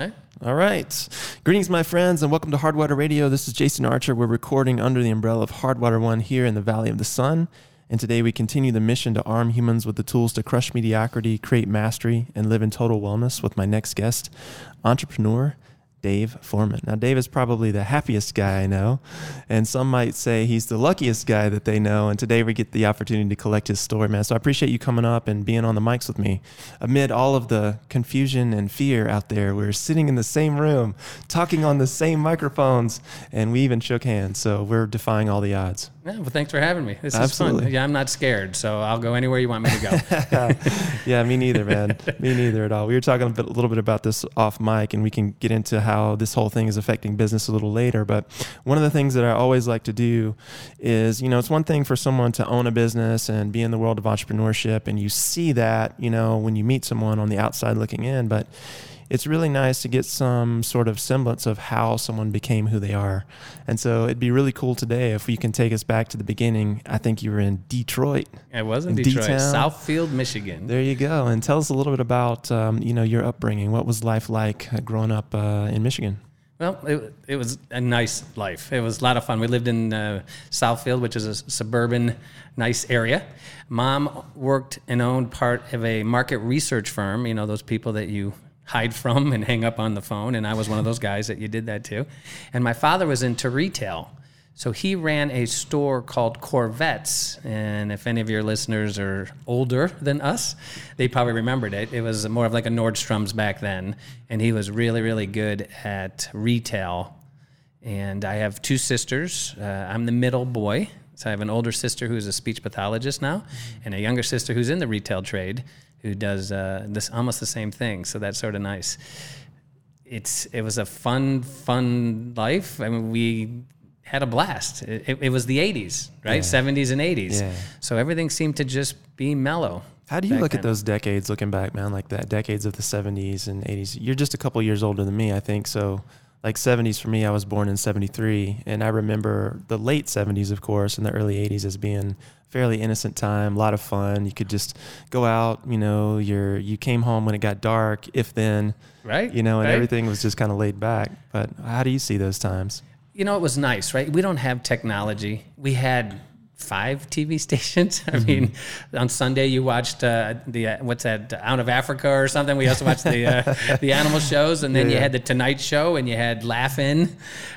Okay. All right. Greetings, my friends, and welcome to Hardwater Radio. This is Jason Archer. We're recording under the umbrella of Hardwater One here in the Valley of the Sun. And today we continue the mission to arm humans with the tools to crush mediocrity, create mastery, and live in total wellness with my next guest, entrepreneur Dave Foreman. Now, Dave is probably the happiest guy I know, and some might say he's the luckiest guy that they know. And today we get the opportunity to collect his story, man. So I appreciate you coming up and being on the mics with me. Amid all of the confusion and fear out there, we're sitting in the same room, talking on the same microphones, and we even shook hands. So we're defying all the odds. Yeah, well, thanks for having me. This is fun. Yeah, I'm not scared, so I'll go anywhere you want me to go. yeah, me neither, man. me neither at all. We were talking a, bit, a little bit about this off mic, and we can get into how this whole thing is affecting business a little later. But one of the things that I always like to do is, you know, it's one thing for someone to own a business and be in the world of entrepreneurship, and you see that, you know, when you meet someone on the outside looking in, but it's really nice to get some sort of semblance of how someone became who they are. And so it'd be really cool today if you can take us back to the beginning. I think you were in Detroit. I was in In Detroit, D-Town. Southfield, Michigan. There you go. And tell us a little bit about um, you know your upbringing. What was life like uh, growing up uh, in Michigan? Well, it, it was a nice life. It was a lot of fun. We lived in uh, Southfield, which is a suburban, nice area. Mom worked and owned part of a market research firm. You know, those people that you hide from and hang up on the phone. And I was one of those guys that you did that to. And my father was into retail. So he ran a store called Corvettes. And if any of your listeners are older than us, they probably remembered it. It was more of like a Nordstrom's back then. And he was really, really good at retail. And I have two sisters. Uh, I'm the middle boy. So I have an older sister who's a speech pathologist now, and a younger sister who's in the retail trade who does uh, this almost the same thing. So that's sort of nice it's it was a fun fun life. I mean, we had a blast. It, it, it was the '80s, right? '70s and '80s. Yeah. So everything seemed to just be mellow. How do you look at those decades looking back, man? Like that decades of the 70s and 80s. You're just a couple years older than me, I think. So, like 70s for me, I was born in 73. And I remember the late 70s, of course, and the early 80s as being fairly innocent time, a lot of fun. You could just go out, you know, you're, you came home when it got dark, if then, Right. you know, and Right. everything was just kind of laid back. But how do you see those times? You know, it was nice, right? We don't have technology. We had five TV stations. I mean, on Sunday you watched uh, the uh, what's that Out of Africa or something. We also watched the uh, the animal shows, and then you Yeah. had the Tonight Show, and you had Laugh-In,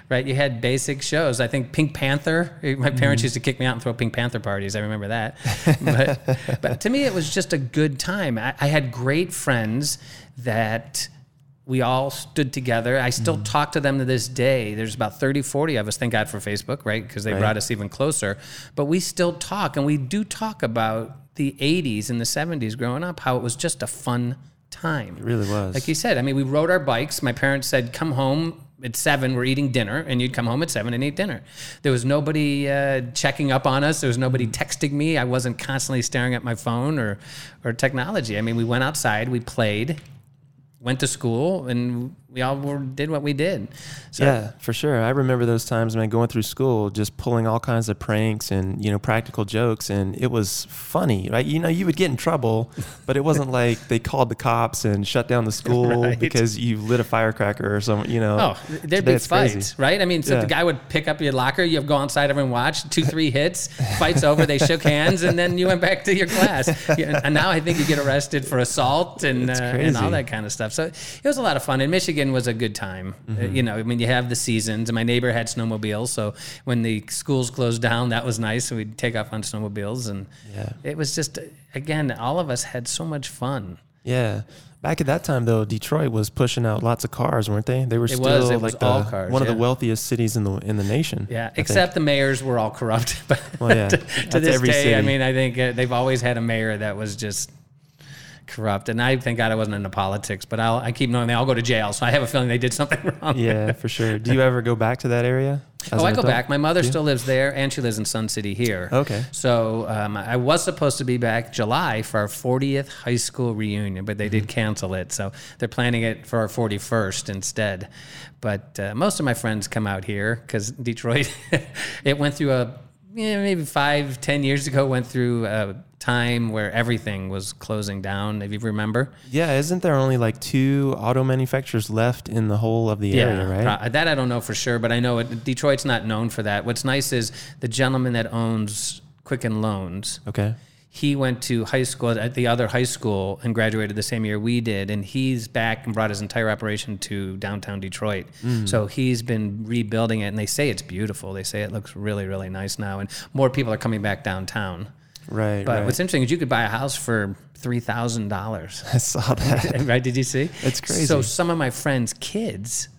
right? You had basic shows. I think Pink Panther. My parents used to kick me out and throw Pink Panther parties. I remember that. But but to me, it was just a good time. I, I had great friends that we all stood together. I still Mm-hmm. talk to them to this day. There's about 30, 40 of us, thank God for Facebook, right? Because they Right. brought us even closer. But we still talk, and we do talk about the 80s and the 70s growing up, how it was just a fun time. It really was. Like you said, I mean, we rode our bikes. My parents said, come home at seven, we're eating dinner, and you'd come home at seven and eat dinner. There was nobody uh, checking up on us. There was nobody texting me. I wasn't constantly staring at my phone or, or technology. I mean, we went outside, we played, went to school, and we all were, did what we did. So, yeah, for sure. I remember those times, man, going through school, just pulling all kinds of pranks and, you know, practical jokes. And it was funny, right? You know, you would get in trouble, but it wasn't like they called the cops and shut down the school Right. because you lit a firecracker or something, you know. Oh, there'd Today be it's crazy. fights, right? I mean, so Yeah. the guy would pick up your locker, you go outside, everyone watch, two, three hits, fights over, they shook hands, and then you went back to your class. And now I think you get arrested for assault and uh, and all that kind of stuff. So it was a lot of fun. In Michigan was a good time. Uh, Mm-hmm. you know, I mean, you have the seasons. And my neighbor had snowmobiles, so when the schools closed down, that was nice. So we'd take off on snowmobiles, and Yeah. it was just again, all of us had so much fun. Yeah. Back at that time, though, Detroit was pushing out lots of cars, weren't they? They were It still was. Like the, all cars, one of the wealthiest cities in the in the nation. Yeah, I think. except the mayors were all corrupt. But Well, yeah, to, to this every day, I mean, I think uh, they've always had a mayor that was just corrupt. And I thank God I wasn't into politics, but I'll, I keep knowing they all go to jail. So I have a feeling they did something wrong. Yeah, for sure. Do you ever go back to that area? Oh, I go adult? back. My mother still lives there, and she lives in Sun City here. Okay. So um, I was supposed to be back July for our 40th high school reunion, but they did Mm-hmm. cancel it. So they're planning it for our 41st instead. But uh, most of my friends come out here because Detroit, it went through a yeah, maybe five, ten years ago, went through a time where everything was closing down. If you remember, Yeah, isn't there only like two auto manufacturers left in the whole of the area, right? pro- that I don't know for sure, but I know it, Detroit's not known for that. What's nice is the gentleman that owns Quicken Loans. Okay. He went to high school at the other high school and graduated the same year we did, and he's back and brought his entire operation to downtown Detroit. Mm. So he's been rebuilding it, and they say it's beautiful. They say it looks really, really nice now, and more people are coming back downtown. Right, But right. what's interesting is you could buy a house for three thousand dollars. I saw that. right? Did you see? It's crazy. So some of my friends' kids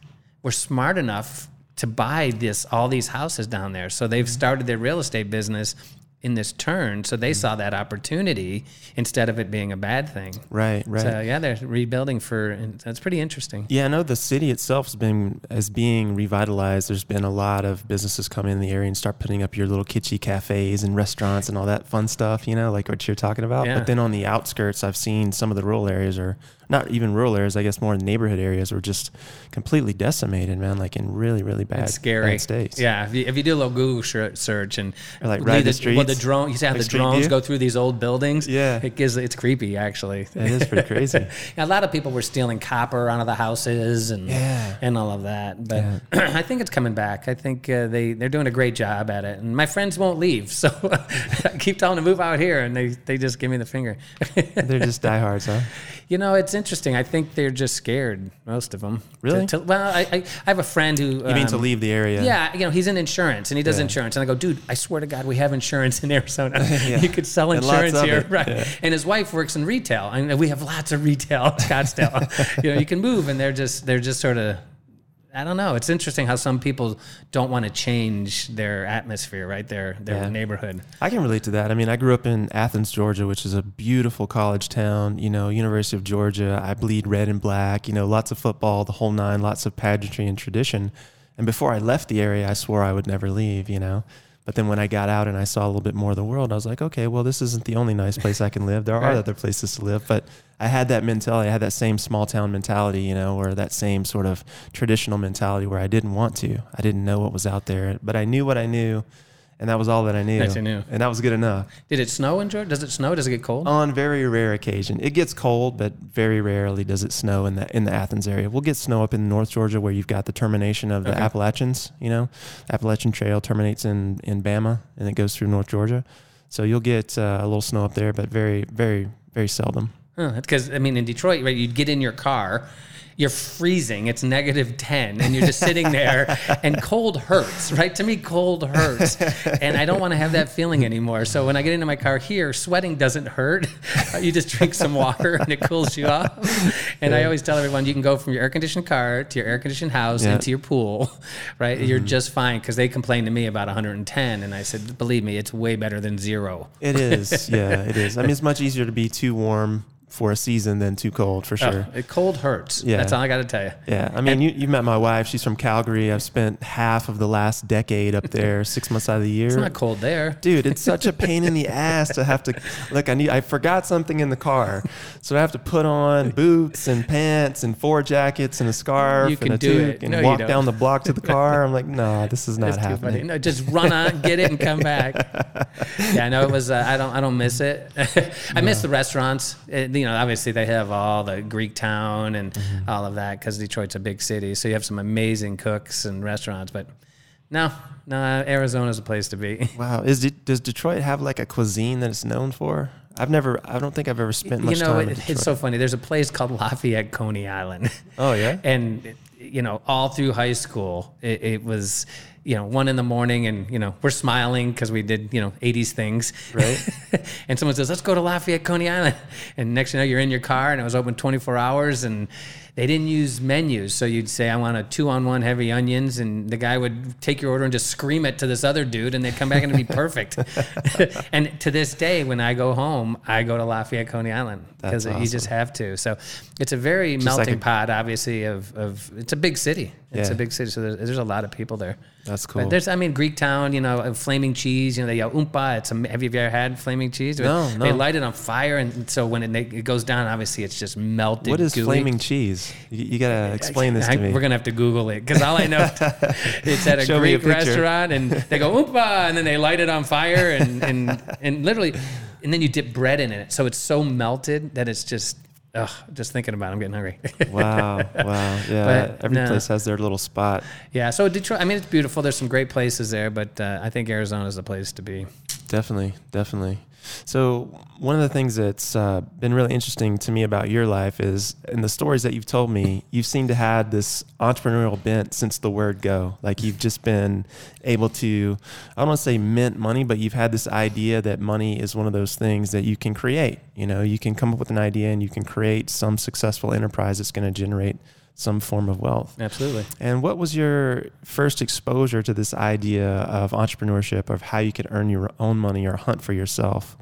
were smart enough to buy this all these houses down there. So they've started their real estate business in this turn. So they hmm. saw that opportunity instead of it being a bad thing. Right, right. So yeah, they're rebuilding for. And that's pretty interesting. Yeah, I know the city itself has been as being revitalized. There's been a lot of businesses come in the area and start putting up your little kitschy cafes and restaurants and all that fun stuff, you know, like what you're talking about. Yeah. But then on the outskirts, I've seen some of the rural areas or not even rural areas, I guess more neighborhood areas were just completely decimated, man, like in really, really bad, It's scary. bad states. Yeah, if you, if you do a little Google search and Or, like, ride the the, well, the drone, you see how like the drones View? go through these old buildings. Yeah. it gives it's creepy actually. It is pretty crazy. Yeah, a lot of people were stealing copper out of the houses and Yeah. and all of that. But I think it's coming back. I think uh, they they're doing a great job at it. And my friends won't leave, so I keep telling them to move out here, and they they just give me the finger. They're just diehards, huh? you know, it's interesting. I think they're just scared, most of them. Really? To, to- well, I, I I have a friend who You mean to um, leave the area? Yeah, you know, he's in insurance and he does Yeah. insurance. And I go, dude, I swear to God, we have insurance in Arizona. Yeah. You could sell insurance here, it. right? Yeah. And his wife works in retail, and we have lots of retail Scottsdale. you know, you can move, and they're just they're just sort of. I don't know. It's interesting how some people don't want to change their atmosphere, right? Their their Yeah. neighborhood. I can relate to that. I mean, I grew up in Athens, Georgia, which is a beautiful college town. You know, University of Georgia. I bleed red and black. You know, lots of football, the whole nine, lots of pageantry and tradition. And before I left the area, I swore I would never leave. You know, but then when I got out and I saw a little bit more of the world, I was like, okay, well, this isn't the only nice place I can live. There are Right. other places to live, but I had that mentality. I had that same small town mentality, you know, or that same sort of traditional mentality where I didn't want to. I didn't know what was out there, but I knew what I knew. And that was all that I knew. That you knew. And that was good enough. Did it snow in Georgia? Does it snow? Does it get cold? On very rare occasion, it gets cold, but very rarely does it snow in the in the Athens area. We'll get snow up in North Georgia, where you've got the termination of the Okay. Appalachians. You know, Appalachian Trail terminates in in Bama, and it goes through North Georgia. So you'll get uh, a little snow up there, but very, very, very seldom. That's Because I mean, in Detroit, right? You'd get in your car, you're freezing. It's negative ten, and you're just sitting there, and cold hurts, right? To me, cold hurts, and I don't want to have that feeling anymore. So when I get into my car here, sweating doesn't hurt. You just drink some water, and it cools you off. And I always tell everyone, you can go from your air conditioned car to your air conditioned house Yeah. and to your pool, right? You're mm-hmm. just fine. Because they complained to me about 110, and I said, believe me, it's way better than zero. It is, yeah, it is. I mean, it's much easier to be too warm for a season than too cold, for sure. Oh, it cold hurts. Yeah. That's all I got to tell you. Yeah, I mean, you, you met my wife. She's from Calgary. I've spent half of the last decade up there, six months out of the year. It's not cold there. Dude, it's such a pain in the ass to have to look. I need. I forgot something in the car, so I have to put on boots and pants and four jackets and a scarf You and a toque and No, walk down the block to the car. I'm like, no, this is not happening. No, just run on, get it, and come back. yeah, I know it was. Uh, I don't. I don't miss it. I miss the restaurants. It, you know, obviously they have all the Greek Town and Mm-hmm. all of that because Detroit's a big city, so you have some amazing cooks and restaurants. But no, no, Arizona's a place to be. Wow, is it, does Detroit have like a cuisine that it's known for? I've never. I don't think I've ever spent much you know, time in it, it's so funny. There's a place called Lafayette Coney Island. oh yeah. and you know all through high school it, it was you know one in the morning and you know we're smiling because we did you know 80s things Right. and someone says let's go to lafayette coney island and next thing you know you're in your car and it was open 24 hours and they didn't use menus so you'd say i want a two on one heavy onions and the guy would take your order and just scream it to this other dude and they'd come back and it'd be perfect and to this day when i go home i go to lafayette coney island because That's you just have to so it's a very melting like a- pot obviously of, of it's a big city it's Yeah. a big city so there's, there's a lot of people there That's cool. but there's i mean greek town you know flaming cheese you know they yell oompa it's a, have you ever had flaming cheese No, no. they light it on fire and so when it, it goes down obviously it's just melted what is gooey. flaming cheese? You, you gotta explain this I- to me. We're gonna have to Google it because all I know it's at a Show me a Greek restaurant and they go oompa and then they light it on fire and and and literally and then you dip bread in it, so it's so melted that it's just. Ugh, just thinking about it, I'm getting hungry. Wow, wow, yeah. But, Every no. place has their little spot. yeah, so Detroit, I mean, it's beautiful. There's some great places there, but uh, I think Arizona is the place to be. Definitely, definitely. So one of the things that's uh, been really interesting to me about your life is in the stories that you've told me, you've seemed to have this entrepreneurial bent since the word go. Like you've just been able to, I don't want to say mint money, but you've had this idea that money is one of those things that you can create. You know, you can come up with an idea and you can create some successful enterprise that's going to generate some form of wealth. Absolutely. And what was your first exposure to this idea of entrepreneurship, of how you could earn your own money or hunt for yourself?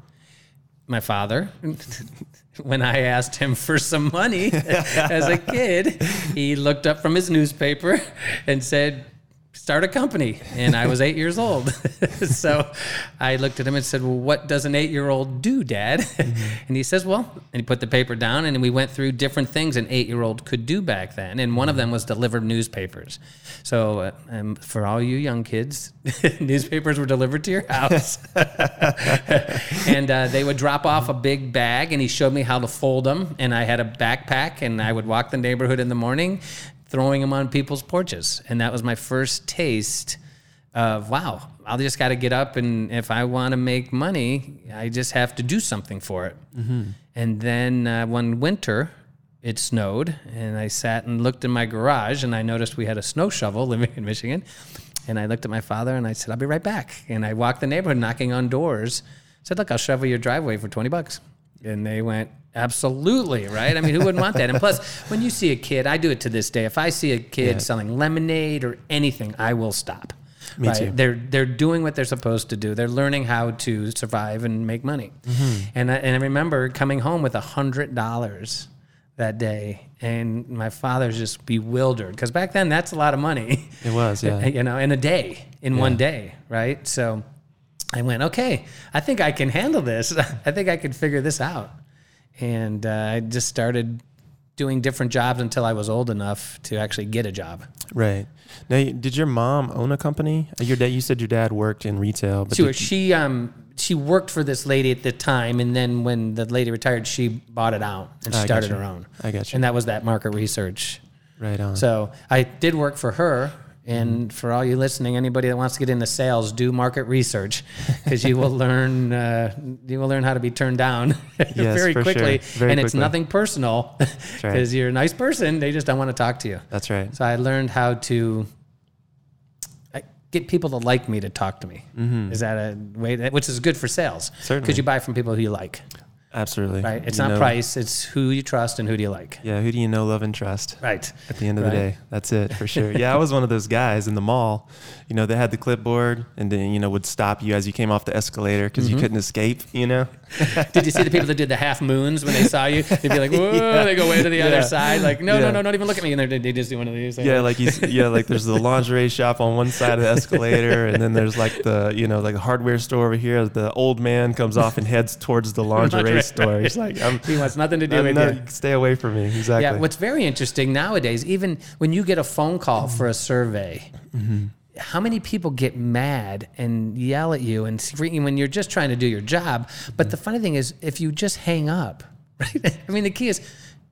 my father when i asked him for some money as a kid he looked up from his newspaper and said start a company and i was eight years old. So i looked at him and said well what does an eight year old do dad? And he says well and he put the paper down and we went through different things an eight year old could do back then and one of them was deliver newspapers. So uh, um, for all you young kids newspapers were delivered to your house. And uh, they would drop off a big bag and he showed me how to fold them and i had a backpack and i would walk the neighborhood in the morning throwing them on people's porches and that was my first taste of wow i just got to get up and if i want to make money i just have to do something for it and then uh, one winter it snowed and i sat and looked in my garage and i noticed we had a snow shovel living in michigan and I looked at my father and I said, I'll be right back. And I walked the neighborhood knocking on doors. said, Look, I'll shovel your driveway for 20 bucks. And they went, Absolutely, right? I mean, who wouldn't want that? And plus, when you see a kid, I do it to this day. If I see a kid Yeah. selling lemonade or anything, I will stop. Me right? too. They're they're doing what they're supposed to do. They're learning how to survive and make money. Mm-hmm. And I, and I remember coming home with a hundred dollars that day, and my father's just bewildered because back then that's a lot of money. It was, yeah. you know, in a day, in one day, right? So I went, okay, I think I can handle this. I think I can figure this out. And uh, I just started doing different jobs until I was old enough to actually get a job. Right. Now, did your mom own a company? Uh, Your dad, you said your dad worked in retail, but Sure, she um she worked for this lady at the time, and then when the lady retired, she bought it out and I started her own. I got you. And that was that market research. right on. So I did work for her. And Mm-hmm. for all you listening, anybody that wants to get into sales, do market research because you will learn uh, you will learn how to be turned down very for sure. quickly. Very and it's nothing personal because right. you're a nice person. They just don't want to talk to you. That's right. So I learned how to get people to like me to talk to me. Is that a way that, which is good for sales? Mm-hmm. Certainly. Because you buy from people who you like, Absolutely. right? It's You not know- price, it's who you trust and who do you like. Yeah. Who do you know, love, and trust? Right. At the end of Right. the day, that's it for sure. Yeah, I was one of those guys in the mall. You know, they had the clipboard, and then you know would stop you as you came off the escalator because Mm-hmm. you couldn't escape. You know. Did you see the people that did the half moons when they saw you? They'd be like, whoa, they go way to the Yeah. other side. Like, no, Yeah. no, no, don't even look at me. And they they just do one of these. Yeah, like you, yeah, like there's the lingerie shop on one side of the escalator, and then there's like the, you know, like a hardware store over here. The old man comes off and heads towards the lingerie Store. He's like, I'm, he wants nothing to do I'm with not- you. stay away from me. Exactly. Yeah, what's very interesting nowadays, even when you get a phone call for a survey, mm-hmm. how many people get mad and yell at you and scream when you're just trying to do your job? But mm-hmm. the funny thing is, if you just hang up, right? I mean, the key is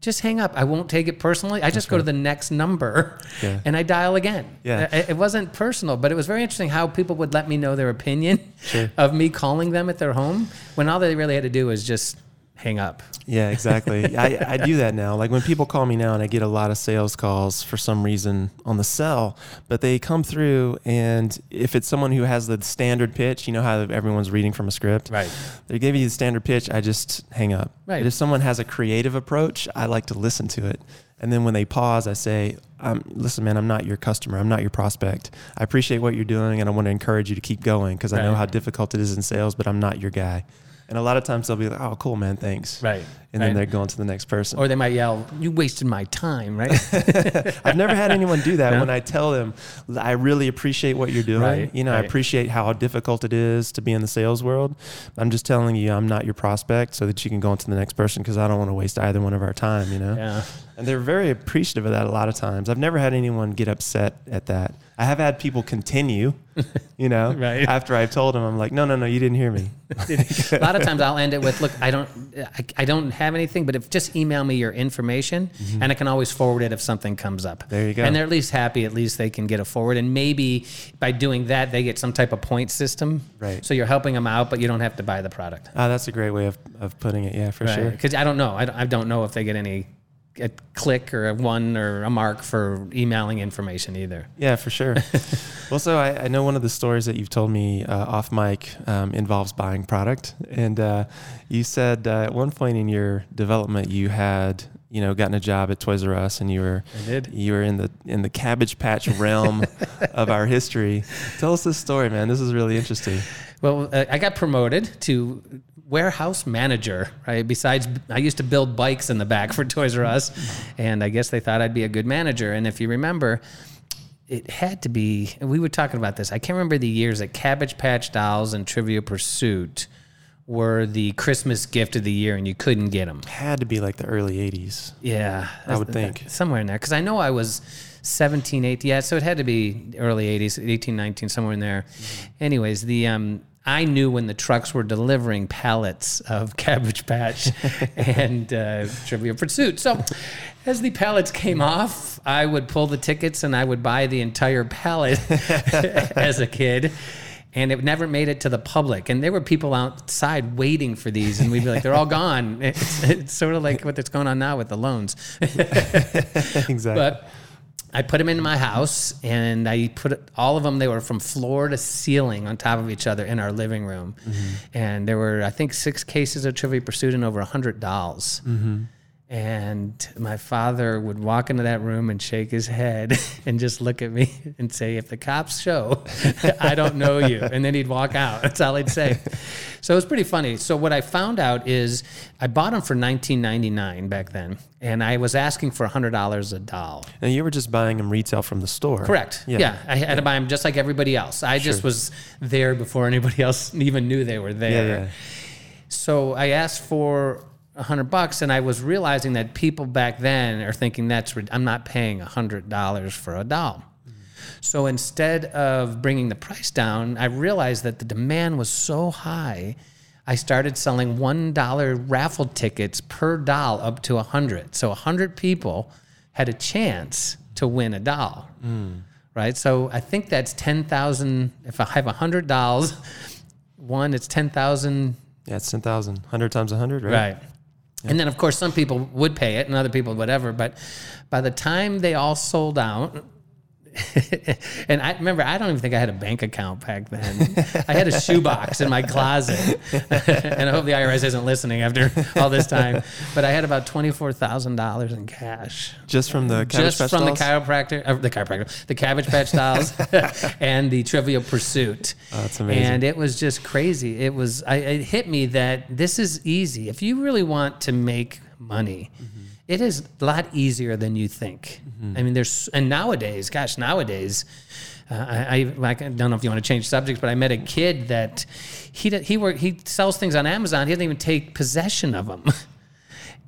just hang up. I won't take it personally. I just go to the next number Yeah. and I dial again. Yeah. It, it wasn't personal, but it was very interesting how people would let me know their opinion Sure. of me calling them at their home when all they really had to do was just hang up. Yeah, exactly. I, I do that now. Like when people call me now and I get a lot of sales calls for some reason on the cell, but they come through and if it's someone who has the standard pitch, you know how everyone's reading from a script. Right. They give you the standard pitch, I just hang up. Right. But if someone has a creative approach, I like to listen to it. And then when they pause, I say, um, listen, man, I'm not your customer. I'm not your prospect. I appreciate what you're doing and I want to encourage you to keep going because I know how difficult it is in sales, but I'm not your guy. And a lot of times they'll be like, oh, cool, man, thanks. Right. And then they're going to the next person. Or they might yell, "You wasted my time!" Right? I've never had anyone do that when I tell them I really appreciate what you're doing. Right, you know, I appreciate how difficult it is to be in the sales world. I'm just telling you, I'm not your prospect, so that you can go on to the next person because I don't want to waste either one of our time. You know. yeah. And they're very appreciative of that a lot of times. I've never had anyone get upset at that. I have had people continue, you know, Right. after I've told them, I'm like, no, no, no, you didn't hear me. a lot of times I'll end it with, "Look, I don't, I, I don't have anything, but if just email me your information, and I can always forward it if something comes up." Mm-hmm. There you go. And they're at least happy. At least they can get a forward, and maybe by doing that, they get some type of point system. Right. So you're helping them out, but you don't have to buy the product. Ah, that's a great way of, of putting it. Yeah, for sure. Because I don't know. I don't, I don't know if they get any a click or a one or a mark for emailing information either. Yeah, for sure. well, so I, I know one of the stories that you've told me uh, off mic um, involves buying product, and uh, you said uh, at one point in your development you had you know gotten a job at Toys R Us, and you were I did. you were in the in the Cabbage Patch realm of our history. Tell us this story, man. This is really interesting. Well, uh, I got promoted to warehouse manager, right? Besides, I used to build bikes in the back for Toys R Us, and I guess they thought I'd be a good manager. And if you remember, it had to be, we were talking about this. I can't remember the years that Cabbage Patch Dolls and Trivia Pursuit were the Christmas gift of the year, and you couldn't get them. Had to be like the early '80s. Yeah, I would think. somewhere in there because I know I was 17, 18. Yeah, so it had to be early 80s, 18, 19, somewhere in there. Anyways, the um, I knew when the trucks were delivering pallets of Cabbage Patch and uh, Trivia Pursuit. So as the pallets came off, I would pull the tickets and I would buy the entire pallet as a kid. And it never made it to the public. And there were people outside waiting for these, and we'd be like, "They're all gone." It's, it's sort of like what's going on now with the loans. exactly. But I put them in my house and I put all of them, they were from floor to ceiling on top of each other in our living room. Mm-hmm. And there were, I think, six cases of Trivia Pursuit and over 100 dolls. Mm-hmm. And my father would walk into that room and shake his head and just look at me and say, If the cops show, I don't know you. And then he'd walk out. That's all he'd say. So it was pretty funny. So what I found out is I bought them for 19.99 back then, and I was asking for $100 a doll. and you were just buying them retail from the store. Correct. Yeah. I had to buy them just like everybody else. I just was there before anybody else even knew they were there. Yeah, yeah. So I asked for a hundred bucks, and I was realizing that people back then are thinking that's I'm not paying a hundred dollars for a doll. So instead of bringing the price down, I realized that the demand was so high. I started selling one dollar raffle tickets per doll up to a hundred. So a hundred people had a chance to win a doll, right? So I think that's ten thousand. If I have a hundred dolls, one it's ten thousand Yeah, it's 10,000. 100 times 100, right? Right. And then, of course, some people would pay it and other people, whatever. But by the time they all sold out, and I remember, I don't even think I had a bank account back then. I had a shoebox in my closet. and I hope the IRS isn't listening after all this time. But I had about $24,000 in cash Just from the Cabbage just Patch from Dolls? the chiropractor, uh, the chiropractor, the Cabbage Patch Dolls, and the Trivial Pursuit. Oh, that's amazing. And it was just crazy. It was. I, it hit me that this is easy. If you really want to make money, Mm-hmm. It is a lot easier than you think. I mean, there's and nowadays, gosh, nowadays. Uh, I, I like, I don't know if you want to change subjects, but I met a kid that he he work, he sells things on Amazon. He doesn't even take possession of them.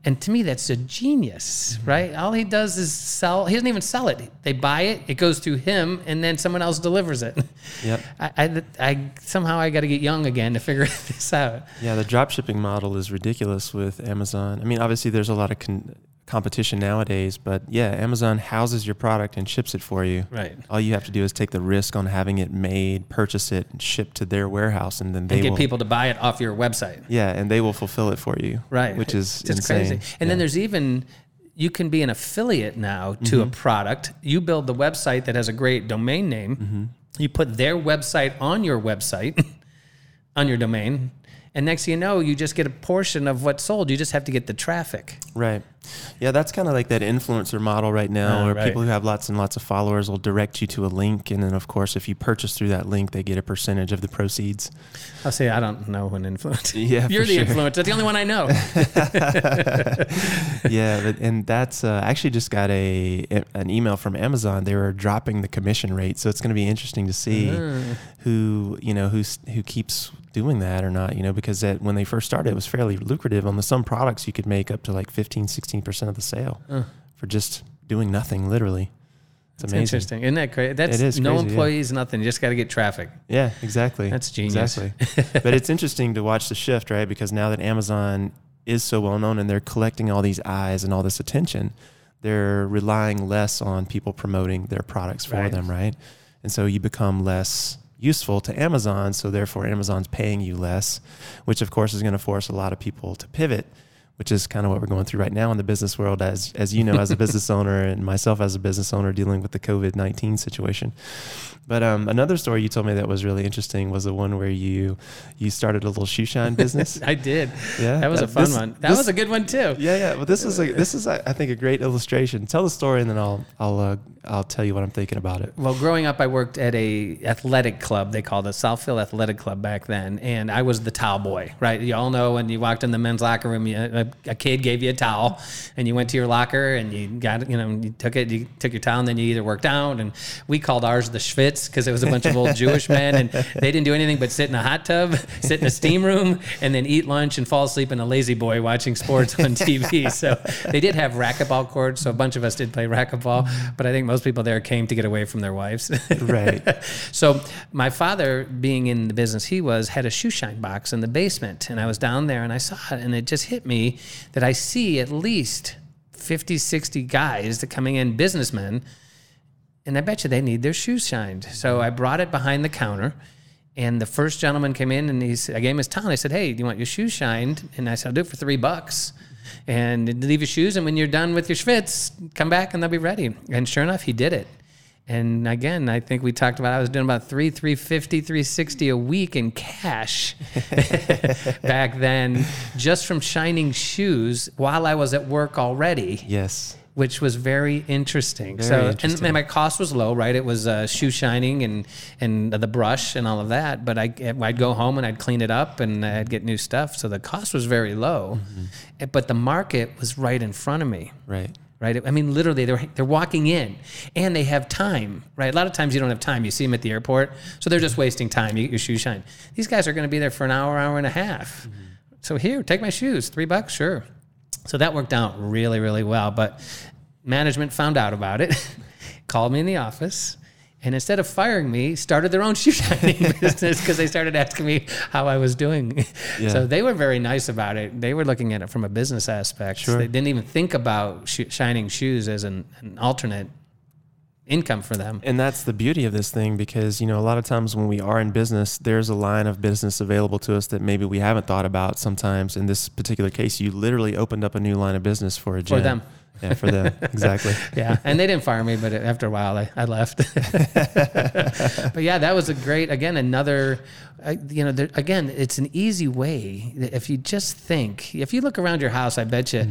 And to me, that's a genius, Mm-hmm. right? All he does is sell. He doesn't even sell it. They buy it. It goes through him, and then someone else delivers it. Yep. I, I, I somehow I got to get young again to figure this out. Yeah, the drop shipping model is ridiculous with Amazon. I mean, obviously, there's a lot of con- competition nowadays, but yeah, Amazon houses your product and ships it for you. Right. All you have to do is take the risk on having it made, purchase it, and shipped to their warehouse, and then they And get will. people to buy it off your website. yeah, and they will fulfill it for you. Right. Which is It's insane. crazy. And then there's even you can be an affiliate now to a mm-hmm. product. You build the website that has a great domain name. Mm-hmm. You put their website on your website, on your domain, And next thing you know, you just get a portion of what's sold. You just have to get the traffic. Right. Yeah, that's kind of like that influencer model right now, Oh, where right. people who have lots and lots of followers will direct you to a link, and then of course, if you purchase through that link, they get a percentage of the proceeds. I'll say I don't know an influencer. Yeah, You're the sure. influencer. That's the only one I know. yeah, but, and that's uh, I actually just got a an email from Amazon. They were dropping the commission rate, so it's going to be interesting to see Mm. who you know who's who keeps doing that or not. You know, because that, when they first started, it was fairly lucrative. On the some products, you could make up to like 15, 16 percent of the sale Uh. for just doing nothing, literally. It's It's amazing. interesting. Isn't that crazy? That's It is no crazy, yeah. employees, nothing. You just got to get traffic. Yeah, exactly. That's genius. Exactly. but it's interesting to watch the shift, right? Because now that Amazon is so well known and they're collecting all these eyes and all this attention, they're relying less on people promoting their products for Right. them, right? And so you become less useful to Amazon, so therefore Amazon's paying you less, which of course is going to force a lot of people to pivot. Which is kind of what we're going through right now in the business world, as as you know, as a business owner, and myself as a business owner dealing with the COVID nineteen situation. But um, another story you told me that was really interesting was the one where you you started a little shoe shine business. I did. Yeah, That was a fun this- one. That this- was a good one too. yeah, yeah. But this is a this is a, I think a great illustration. Tell the story, and then I'll I'll uh, I'll tell you what I'm thinking about it. Well, growing up, I worked at a athletic club. They called it Southfield Athletic Club back then, and I was the towel boy. Right? You all know when you walked in the men's locker room, you, a, a kid gave you a towel, and you went to your locker and you got. You know, you took it. You took your towel, and then you either worked out, and we called ours the Schwitz because it was a bunch of old Jewish men, and they didn't do anything but sit in a hot tub, sit in a steam room, and then eat lunch and fall asleep in a lazy boy watching sports on TV. So they did have racquetball courts, so a bunch of us did play racquetball, but I think most people there came to get away from their wives. Right. so my father, being in the business he was, had a shoe shine box in the basement, and I was down there and I saw it, and it just hit me that I see at least 50, 60 guys that coming in, businessmen, and I bet you they need their shoes shined. So I brought it behind the counter. And the first gentleman came in and he said, I gave him his towel. I said, Hey, do you want your shoes shined? And I said, I'll do it for three bucks. And leave your shoes. And when you're done with your schwitz, come back and they'll be ready. And sure enough, he did it. And again, I think we talked about I was doing about three, 350, 360 a week in cash back then, just from shining shoes while I was at work already Yes. Which was very interesting. Very so, interesting. and my cost was low, right? It was uh, shoe shining and and the brush and all of that. But I I'd go home and I'd clean it up and I'd get new stuff. So the cost was very low, Mm-hmm. But the market was right in front of me. Right. Right. I mean, literally, they're they're walking in, and they have time. Right. A lot of times you don't have time. You see them at the airport, so they're just wasting time. You get your shoes shined. These guys are going to be there for an hour, hour and a half. So here, take my shoes. Three bucks, sure. So that worked out really, really well. But management found out about it, called me in the office, and instead of firing me, started their own shoe shining business because they started asking me how I was doing. Yeah. So they were very nice about it. They were looking at it from a business aspect. Sure. They didn't even think about sh- shining shoes as an, an alternate income for them. And that's the beauty of this thing because, you know, a lot of times when we are in business, there's a line of business available to us that maybe we haven't thought about sometimes. In this particular case, you literally opened up a new line of business for a gym. For them. Yeah, for them. exactly. yeah, and they didn't fire me, but after a while, I, I left. but yeah, that was a great. Again, another. Uh, you know, there, again, it's an easy way if you just think. If you look around your house, I bet you.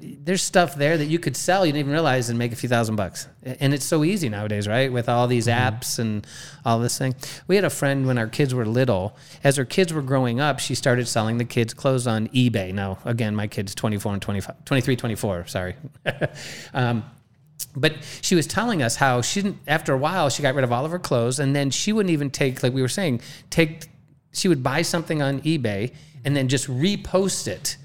There's stuff there that you could sell you didn't even realize and make a few thousand bucks. And it's so easy nowadays, right? With all these apps and all this thing. We had a friend when our kids were little. As her kids were growing up, she started selling the kids' clothes on eBay. Now, again, my kid's 24 and 25, 23, 24, sorry. um, but she was telling us how she didn't after a while she got rid of all of her clothes and then she wouldn't even take like we were saying take she would buy something on ebay and then just repost it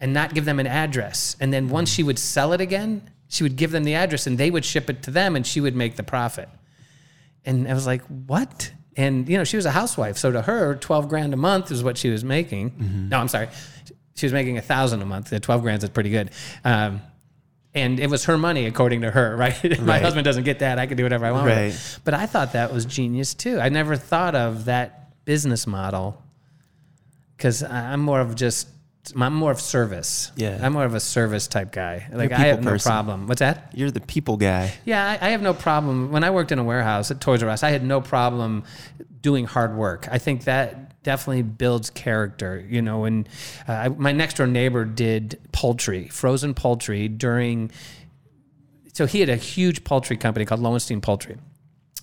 and not give them an address. And then once she would sell it again she would give them the address and they would ship it to them and she would make the profit. And i was like what? And you know she was a housewife so to her 12 grand a month is what she was making. No i'm sorry. She was making a thousand a month. The 12 grand is pretty good. Um, and it was her money according to her right? My husband doesn't get that i can do whatever i want with. Right. but i thought that was genius too. I never thought of that business model because i'm more of just i'm more of service Yeah. i'm more of a service type guy like I have no person. problem what's that You're the people guy. yeah, I, I have no problem. When I worked in a warehouse at Toys R Us, I had no problem doing hard work. I think that definitely builds character. You know, and uh, my next door neighbor did poultry, frozen poultry during. So he had a huge poultry company called Lowenstein Poultry.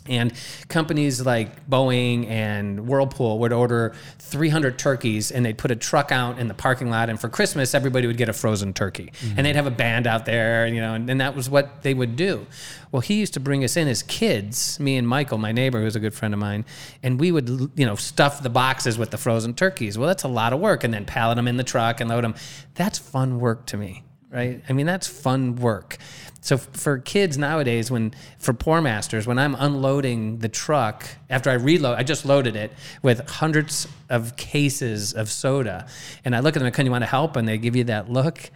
And companies like Boeing and Whirlpool would order 300 turkeys and they'd put a truck out in the parking lot. And for Christmas, everybody would get a frozen turkey. Mm-hmm. And they'd have a band out there, you know, and, and, that was what they would do. Well, he used to bring us in as kids, me and Michael, my neighbor, who's a good friend of mine, and we would, you know, stuff the boxes with the frozen turkeys. Well, that's a lot of work. And then pallet them in the truck and load them. That's fun work to me, right? I mean, that's fun work. So for kids nowadays, when for poor masters, when I'm unloading the truck after I reload, I just loaded it with hundreds of cases of soda, and I look at them can you want to help? And they give you that look.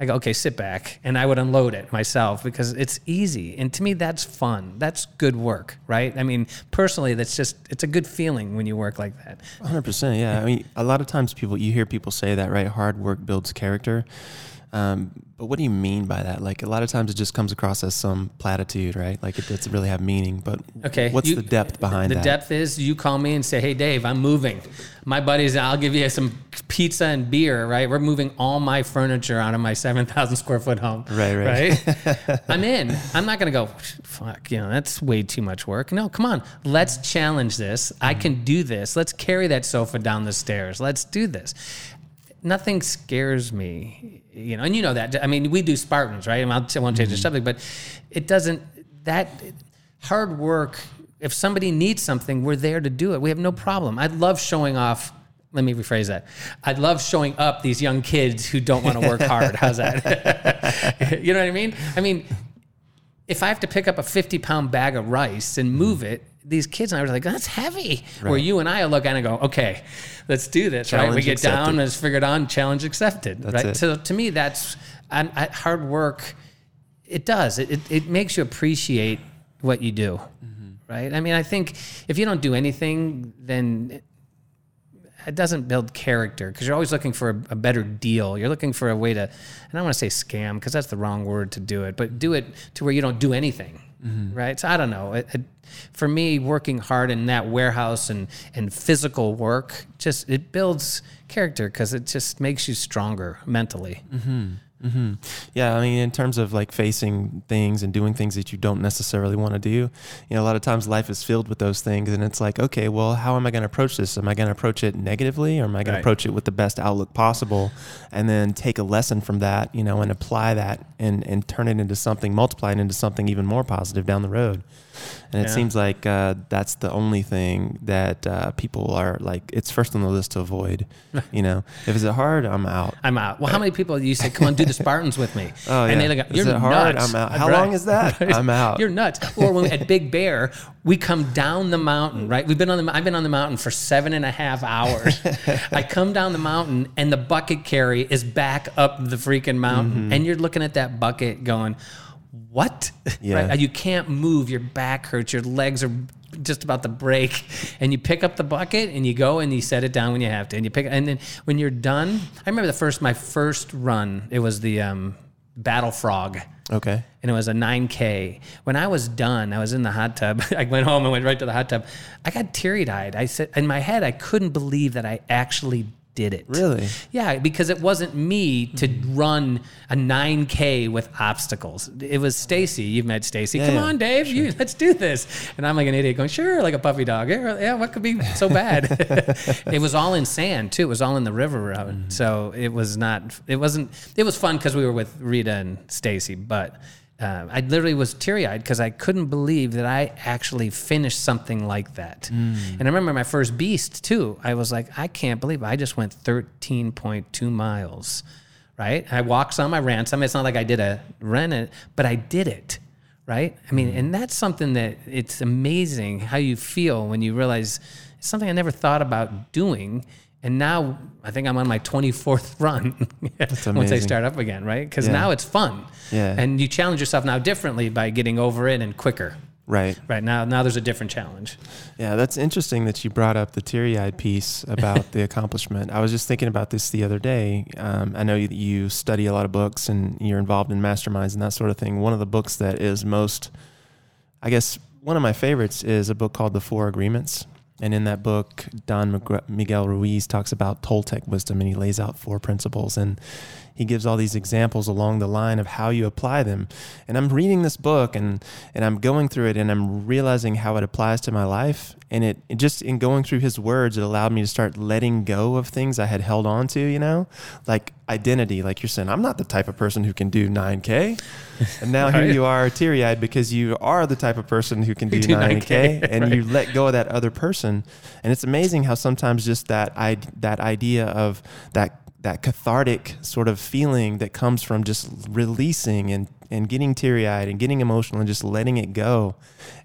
I go, okay, sit back, and I would unload it myself because it's easy, and to me, that's fun. That's good work, right? I mean, personally, that's just it's a good feeling when you work like that. Hundred percent, yeah. I mean, a lot of times people you hear people say that, right? Hard work builds character. Um, but what do you mean by that? Like a lot of times it just comes across as some platitude, right? Like it doesn't really have meaning. But okay, what's you, the depth behind the that? The depth is you call me and say, "Hey, Dave, I'm moving. My buddies, I'll give you some pizza and beer. Right? We're moving all my furniture out of my seven thousand square foot home. Right, right. Right. I'm in. I'm not gonna go. Fuck, you know that's way too much work. No, come on. Let's challenge this. I can do this. Let's carry that sofa down the stairs. Let's do this nothing scares me, you know, and you know that. I mean, we do Spartans, right? I, mean, I won't change mm-hmm. the subject, but it doesn't. That hard work. If somebody needs something, we're there to do it. We have no problem. I love showing off. Let me rephrase that. I love showing up these young kids who don't want to work hard. How's that? you know what I mean? I mean, if I have to pick up a 50 pound bag of rice and move it, these kids and I were like, that's heavy. Right. Where you and I look at it and go, okay, let's do this, challenge right? We get accepted. down and it's figured on, challenge accepted, that's right? It. So to me, that's hard work. It does. It, it, it, makes you appreciate what you do, mm-hmm. right? I mean, I think if you don't do anything, then it doesn't build character because you're always looking for a, a, better deal. You're looking for a way to, and I don't want to say scam because that's the wrong word to do it, but do it to where you don't do anything, mm-hmm. right? So I don't know. It, it, for me, working hard in that warehouse and and physical work just it builds character because it just makes you stronger mentally. Mm-hmm. Mm-hmm. Yeah, I mean, in terms of like facing things and doing things that you don't necessarily want to do, you know, a lot of times life is filled with those things, and it's like, okay, well, how am I going to approach this? Am I going to approach it negatively, or am I going right. to approach it with the best outlook possible, and then take a lesson from that, you know, and apply that and and turn it into something, multiply it into something even more positive down the road. And it yeah. seems like uh, that's the only thing that uh, people are like. It's first on the list to avoid. You know, if it's hard, I'm out. I'm out. Well, how many people you say, "Come on, do the Spartans with me"? Oh yeah. And they like, You're hard? Nuts. I'm out. How right. long is that? Right. I'm out. You're nuts. Or when we, at Big Bear, we come down the mountain. Right. We've been on the. I've been on the mountain for seven and a half hours. I come down the mountain, and the bucket carry is back up the freaking mountain, mm-hmm. and you're looking at that bucket going what? Yeah. right? You can't move. Your back hurts. Your legs are just about to break. And you pick up the bucket and you go and you set it down when you have to. And you pick and then when you're done, I remember the first my first run. It was the um, Battle Frog. Okay. And it was a 9K. When I was done, I was in the hot tub. I went home and went right to the hot tub. I got teary eyed. I said, in my head, I couldn't believe that I actually did it. Really? Yeah, because it wasn't me to run a 9K with obstacles. It was Stacy. You've met Stacy. Yeah, Come on, Dave. Sure. You, let's do this. And I'm like an idiot going, sure, like a puppy dog. Yeah, yeah what could be so bad? it was all in sand too. It was all in the river road. Mm-hmm. So it was not. It wasn't. It was fun because we were with Rita and Stacy, but uh, I literally was teary eyed because I couldn't believe that I actually finished something like that. Mm. And I remember my first beast too. I was like, I can't believe it. I just went 13.2 miles, right? I walked some, I ran some. It's not like I did a run but I did it, right? I mean, mm. and that's something that it's amazing how you feel when you realize it's something I never thought about doing and now I think I'm on my 24th run once I start up again, right? Because yeah. now it's fun. Yeah. And you challenge yourself now differently by getting over it and quicker. Right. Right. Now now there's a different challenge. Yeah, that's interesting that you brought up the teary eyed piece about the accomplishment. I was just thinking about this the other day. Um, I know you, you study a lot of books and you're involved in masterminds and that sort of thing. One of the books that is most, I guess, one of my favorites is a book called The Four Agreements And in that book, Don Miguel Ruiz talks about Toltec wisdom and he lays out four principles. And he gives all these examples along the line of how you apply them. And I'm reading this book and, and I'm going through it and I'm realizing how it applies to my life. And it, it just in going through his words, it allowed me to start letting go of things I had held on to, you know, like identity. Like you're saying, I'm not the type of person who can do 9K. And now right. here you are teary eyed because you are the type of person who can do, do 9K, 9K and right. you let go of that other person. And it's amazing how sometimes just that, I, that idea of that that cathartic sort of feeling that comes from just releasing and, and getting teary eyed and getting emotional and just letting it go.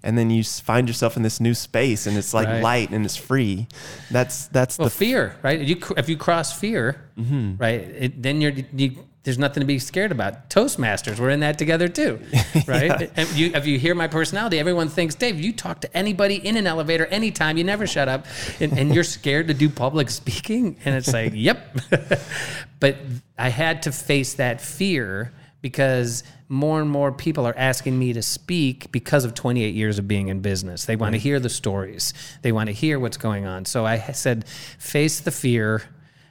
And then you find yourself in this new space and it's like right. light and it's free. That's, that's well, the fear, right? You, if you cross fear, mm-hmm. right, it, then you're, you, there's nothing to be scared about. Toastmasters, we're in that together too, right? yeah. And you, if you hear my personality, everyone thinks, Dave, you talk to anybody in an elevator anytime, you never shut up, and, and you're scared to do public speaking. And it's like, yep. but I had to face that fear because more and more people are asking me to speak because of 28 years of being in business. They want to hear the stories, they want to hear what's going on. So I said, face the fear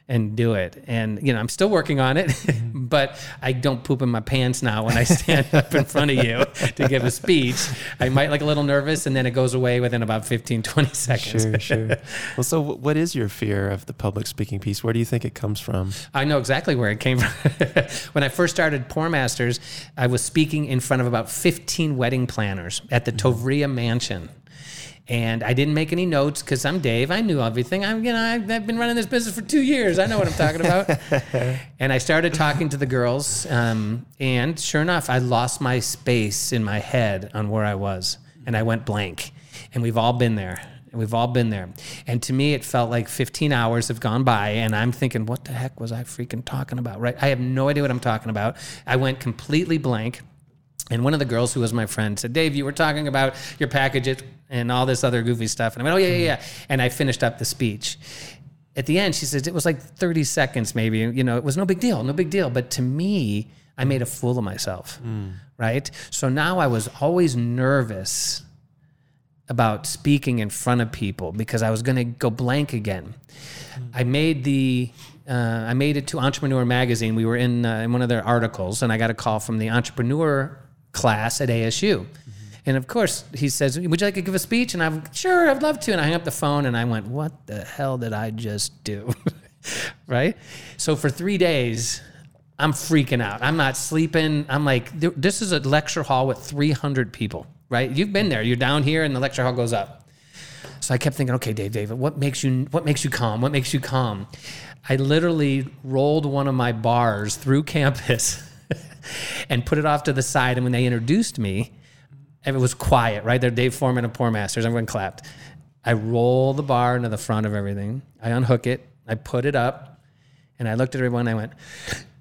and do it. And you know, I'm still working on it, mm-hmm. but I don't poop in my pants now when I stand up in front of you to give a speech. I might like a little nervous and then it goes away within about 15 20 seconds. Sure, sure. Well, so what is your fear of the public speaking piece? Where do you think it comes from? I know exactly where it came from. when I first started Pour Masters, I was speaking in front of about 15 wedding planners at the mm-hmm. Tovrea Mansion and I didn't make any notes because I'm Dave. I knew everything. I'm, you know, I've, I've, been running this business for two years. I know what I'm talking about. and I started talking to the girls, um, and sure enough, I lost my space in my head on where I was, and I went blank. And we've all been there. We've all been there. And to me, it felt like 15 hours have gone by, and I'm thinking, what the heck was I freaking talking about? Right? I have no idea what I'm talking about. I went completely blank. And one of the girls who was my friend said, Dave, you were talking about your package and all this other goofy stuff. And I went, oh, yeah, yeah, yeah. And I finished up the speech. At the end, she says, it was like 30 seconds, maybe. You know, it was no big deal, no big deal. But to me, I made a fool of myself, mm. right? So now I was always nervous about speaking in front of people because I was going to go blank again. Mm. I made the uh, I made it to Entrepreneur Magazine. We were in, uh, in one of their articles, and I got a call from the entrepreneur class at ASU. Mm-hmm. And of course, he says, Would you like to give a speech? And I'm, Sure, I'd love to. And I hung up the phone and I went, What the hell did I just do? right? So for three days, I'm freaking out. I'm not sleeping. I'm like, This is a lecture hall with 300 people, right? You've been there. You're down here and the lecture hall goes up. So I kept thinking, okay, Dave, David, what makes you what makes you calm? What makes you calm? I literally rolled one of my bars through campus and put it off to the side. And when they introduced me, it was quiet, right? They're Dave Foreman and Pour Masters. Everyone clapped. I roll the bar into the front of everything. I unhook it. I put it up. And I looked at everyone and I went,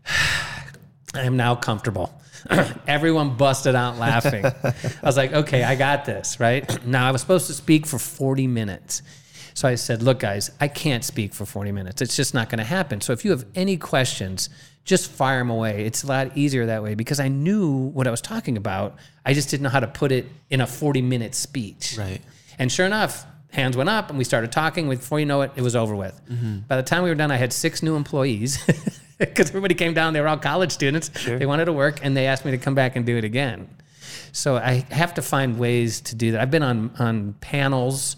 I am now comfortable. Everyone busted out laughing. I was like, okay, I got this, right? Now, I was supposed to speak for 40 minutes. So I said, look, guys, I can't speak for 40 minutes. It's just not going to happen. So if you have any questions, just fire them away. It's a lot easier that way because I knew what I was talking about. I just didn't know how to put it in a 40 minute speech. Right. And sure enough, hands went up and we started talking. Before you know it, it was over with. Mm-hmm. By the time we were done, I had six new employees because everybody came down. They were all college students. Sure. They wanted to work and they asked me to come back and do it again. So I have to find ways to do that. I've been on, on panels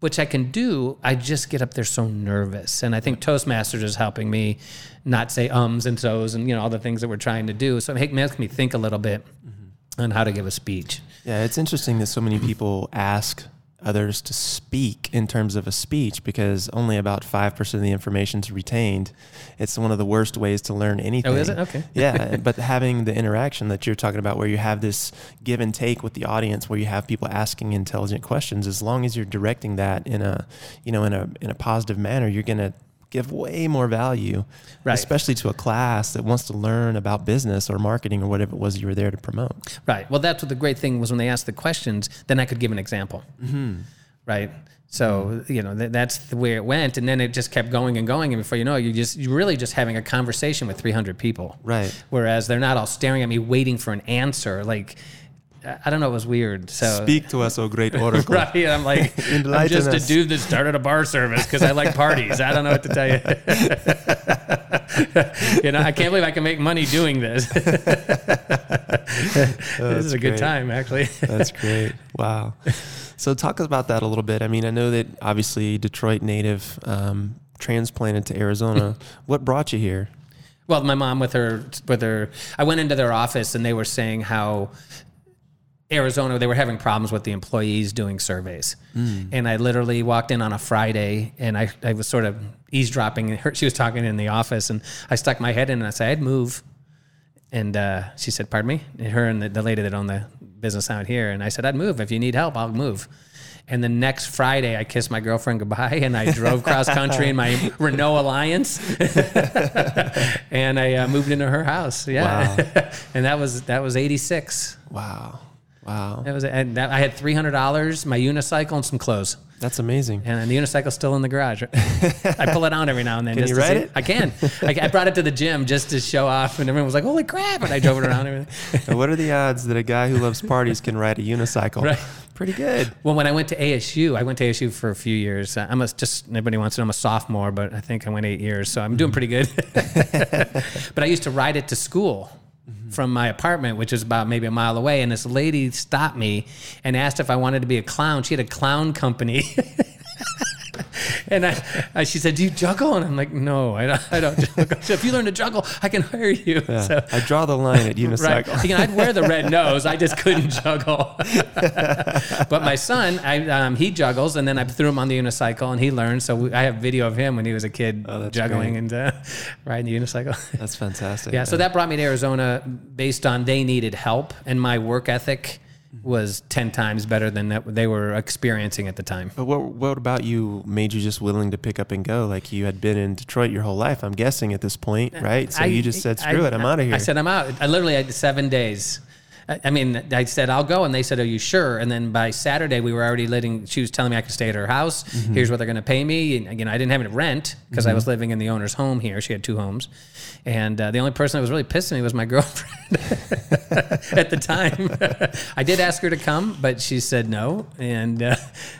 which I can do. I just get up there so nervous. And I think Toastmasters is helping me not say ums and so's and, you know, all the things that we're trying to do. So it makes me think a little bit mm-hmm. on how to give a speech. Yeah, it's interesting that so many people ask others to speak in terms of a speech because only about 5% of the information is retained. It's one of the worst ways to learn anything. Oh, is it? Okay. yeah, but having the interaction that you're talking about where you have this give and take with the audience where you have people asking intelligent questions as long as you're directing that in a, you know, in a in a positive manner, you're going to give way more value, right. especially to a class that wants to learn about business or marketing or whatever it was you were there to promote. Right. Well, that's what the great thing was when they asked the questions, then I could give an example. Mm-hmm. Right. So you know th- that's the way it went, and then it just kept going and going, and before you know, it, you just you're really just having a conversation with 300 people. Right. Whereas they're not all staring at me, waiting for an answer. Like I don't know. It was weird. So Speak to us, O great oracle. right. I'm like, I'm just a dude that started a bar service because I like parties. I don't know what to tell you. you know, I can't believe I can make money doing this. this is a good time, actually. That's great. Wow. So talk about that a little bit. I mean, I know that obviously Detroit native, um, transplanted to Arizona. what brought you here? Well, my mom with her with her I went into their office and they were saying how Arizona they were having problems with the employees doing surveys. And I literally walked in on a Friday and I, I was sort of eavesdropping her she was talking in the office and I stuck my head in and I said I'd move. And uh, she said, "Pardon me." And her and the, the lady that owned the business out here, and I said, "I'd move if you need help. I'll move." And the next Friday, I kissed my girlfriend goodbye, and I drove cross country in my Renault Alliance, and I uh, moved into her house. Yeah, and that was that was eighty six. Wow. Wow. That was and that, I had three hundred dollars, my unicycle, and some clothes. That's amazing. And the unicycle's still in the garage. I pull it out every now and then. Can just you ride see- it? I can. I, I brought it to the gym just to show off, and everyone was like, "Holy crap!" And I drove it around. And everything. What are the odds that a guy who loves parties can ride a unicycle? Right. Pretty good. Well, when I went to ASU, I went to ASU for a few years. Uh, I'm a, just anybody wants to know I'm a sophomore, but I think I went eight years, so I'm doing pretty good. but I used to ride it to school Mm-hmm. from my apartment, which is about maybe a mile away. And this lady stopped me and asked if I wanted to be a clown. She had a clown company. And I, I, she said, "Do you juggle?" And I'm like, "No, I don't. I don't juggle." Said, if you learn to juggle, I can hire you. Yeah. So, I draw the line at Right. unicycle. Again, I'd wear the red nose. I just couldn't juggle. but my son, I, um, he juggles, and then I threw him on the unicycle, and he learned. So we, I have video of him when he was a kid Oh, juggling great. and uh, riding the unicycle. That's fantastic. yeah, so that brought me to Arizona based on they needed help, and my work ethic was ten times better than that they were experiencing at the time. But what what about you made you just willing to pick up and go? Like you had been in Detroit your whole life, I'm guessing at this point, right? So I- you just said, "Screw I- it, I'm out of here." I said, I'm out. I literally had seven days. I mean, I said, I'll go. And they said, Are you sure? And then by Saturday, we were already letting, she was telling me I could stay at her house. Mm-hmm. Here's what they're going to pay me. And again, I didn't have any rent because I was living in the owner's home here. She had two homes. And uh, the only person that was really pissing me was my girlfriend at the time. I did ask her to come, but she said no. And, uh,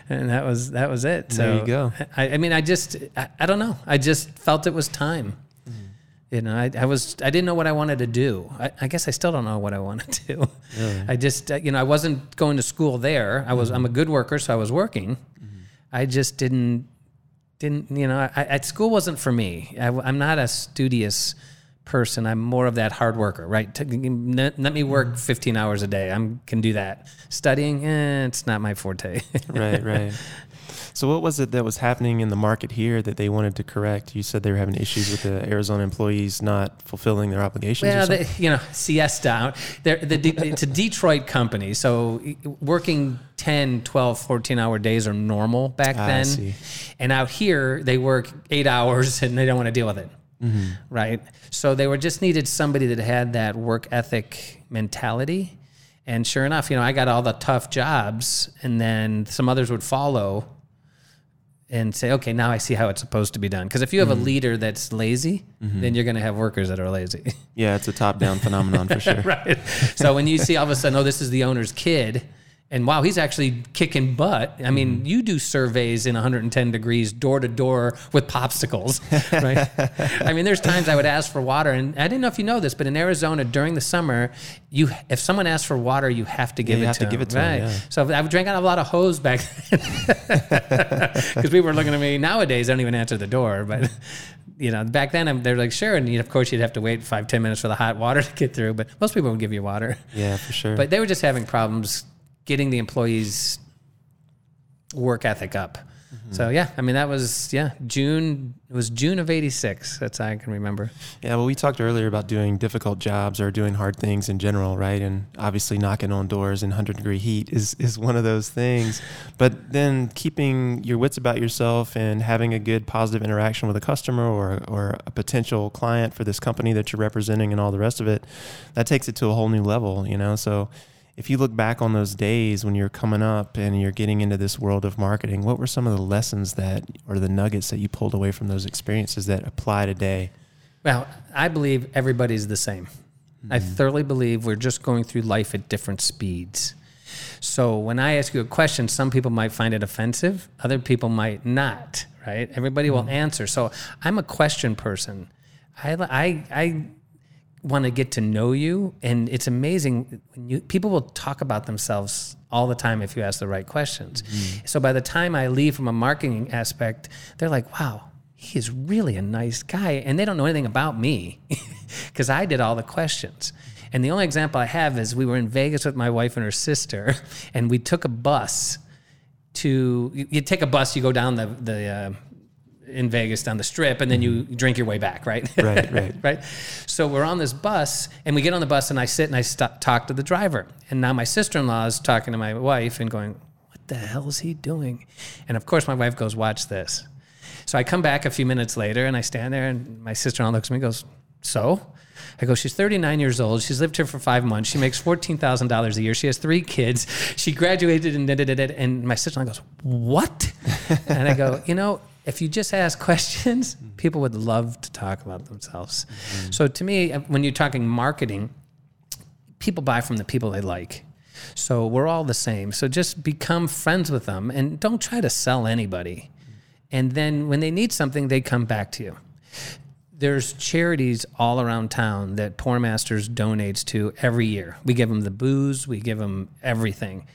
and that was, that was it. So There you go. I, I mean, I just, I, I don't know. I just felt it was time. You know, I, I was, I didn't know what I wanted to do. I, I guess I still don't know what I want to do. I just, uh, you know, I wasn't going to school there. I was, I'm a good worker, so I was working. I just didn't, didn't, you know, I, I, school wasn't for me. I, am not a studious person. I'm more of that hard worker, right? Let, let me work 15 hours a day. I can do that. Studying, eh, it's not my forte. right, right. So what was it that was happening in the market here that they wanted to correct? You said they were having issues with the Arizona employees not fulfilling their obligations. Well, they, you know, siesta. They're, the, it's a Detroit company, so working 10, 12, 14 hour days are normal back Ah, I then. see. And out here, they work eight hours and they don't want to deal with it. Mm-hmm. Right. So they were just needed somebody that had that work ethic mentality. And sure enough, you know, I got all the tough jobs, and then some others would follow and say, okay, now I see how it's supposed to be done. Because if you have Mm-hmm. a leader that's lazy, then you're going to have workers that are lazy. yeah, it's a top-down phenomenon for sure. right. So when you see all of a sudden, oh, this is the owner's kid, and wow, he's actually kicking butt. I mean, Mm-hmm. you do surveys in 110 degrees, door to door with popsicles, right? I mean, there's times I would ask for water, and I didn't know if you know this, but in Arizona during the summer, you if someone asks for water, you have to give you it have to to give them, it to right? yeah. So I drank out of a lot of hose back then because people were looking at me. Nowadays, I don't even answer the door, but. You know, back then they're like, sure, and you, of course you'd have to wait five, ten minutes for the hot water to get through. But most people would give you water. Yeah, for sure. But they were just having problems getting the employees' work ethic up. Mm-hmm. So yeah, I mean that was yeah June. It was June of '86. That's how I can remember. Yeah, well, we talked earlier about doing difficult jobs or doing hard things in general, right? And obviously, knocking on doors in 100 degree heat is, is one of those things. But then keeping your wits about yourself and having a good positive interaction with a customer or, or a potential client for this company that you're representing and all the rest of it, that takes it to a whole new level, you know? So if you look back on those days when you're coming up and you're getting into this world of marketing, what were some of the lessons that, or the nuggets that you pulled away from those experiences that apply today? Well, I believe everybody's the same. I mm-hmm. thoroughly believe we're just going through life at different speeds. So when I ask you a question, some people might find it offensive, other people might not, right? Everybody will mm-hmm. answer. So I'm a question person. I, I, I want to get to know you, and it's amazing when you people will talk about themselves all the time if you ask the right questions. So by the time I leave from a marketing aspect, they're like, "Wow, he is really a nice guy," and they don't know anything about me because I did all the questions. And the only example I have is we were in Vegas with my wife and her sister, and we took a bus to. You you take a bus, you go down the the. Uh, in Vegas down the strip, and then you mm-hmm. drink your way back, right? Right, right. right. So we're on this bus, and we get on the bus, and I sit and I st- talk to the driver. And now my sister in law is talking to my wife and going, What the hell is he doing? And of course, my wife goes, Watch this. So I come back a few minutes later, and I stand there, and my sister in law looks at me and goes, So? I go, she's 39 years old. She's lived here for five months. She makes $14,000 a year. She has three kids. She graduated and da da da da. And my sister in law goes, What? and I go, You know, if you just ask questions, mm-hmm. people would love to talk about themselves. Mm-hmm. So to me, uh, when you're talking marketing, people buy from the people they like. So we're all the same. So just become friends with them and don't try to sell anybody. Mm-hmm. And then when they need something, they come back to you. There's charities all around town that Pour Masters donates to every year. We give them the booze, we give them everything.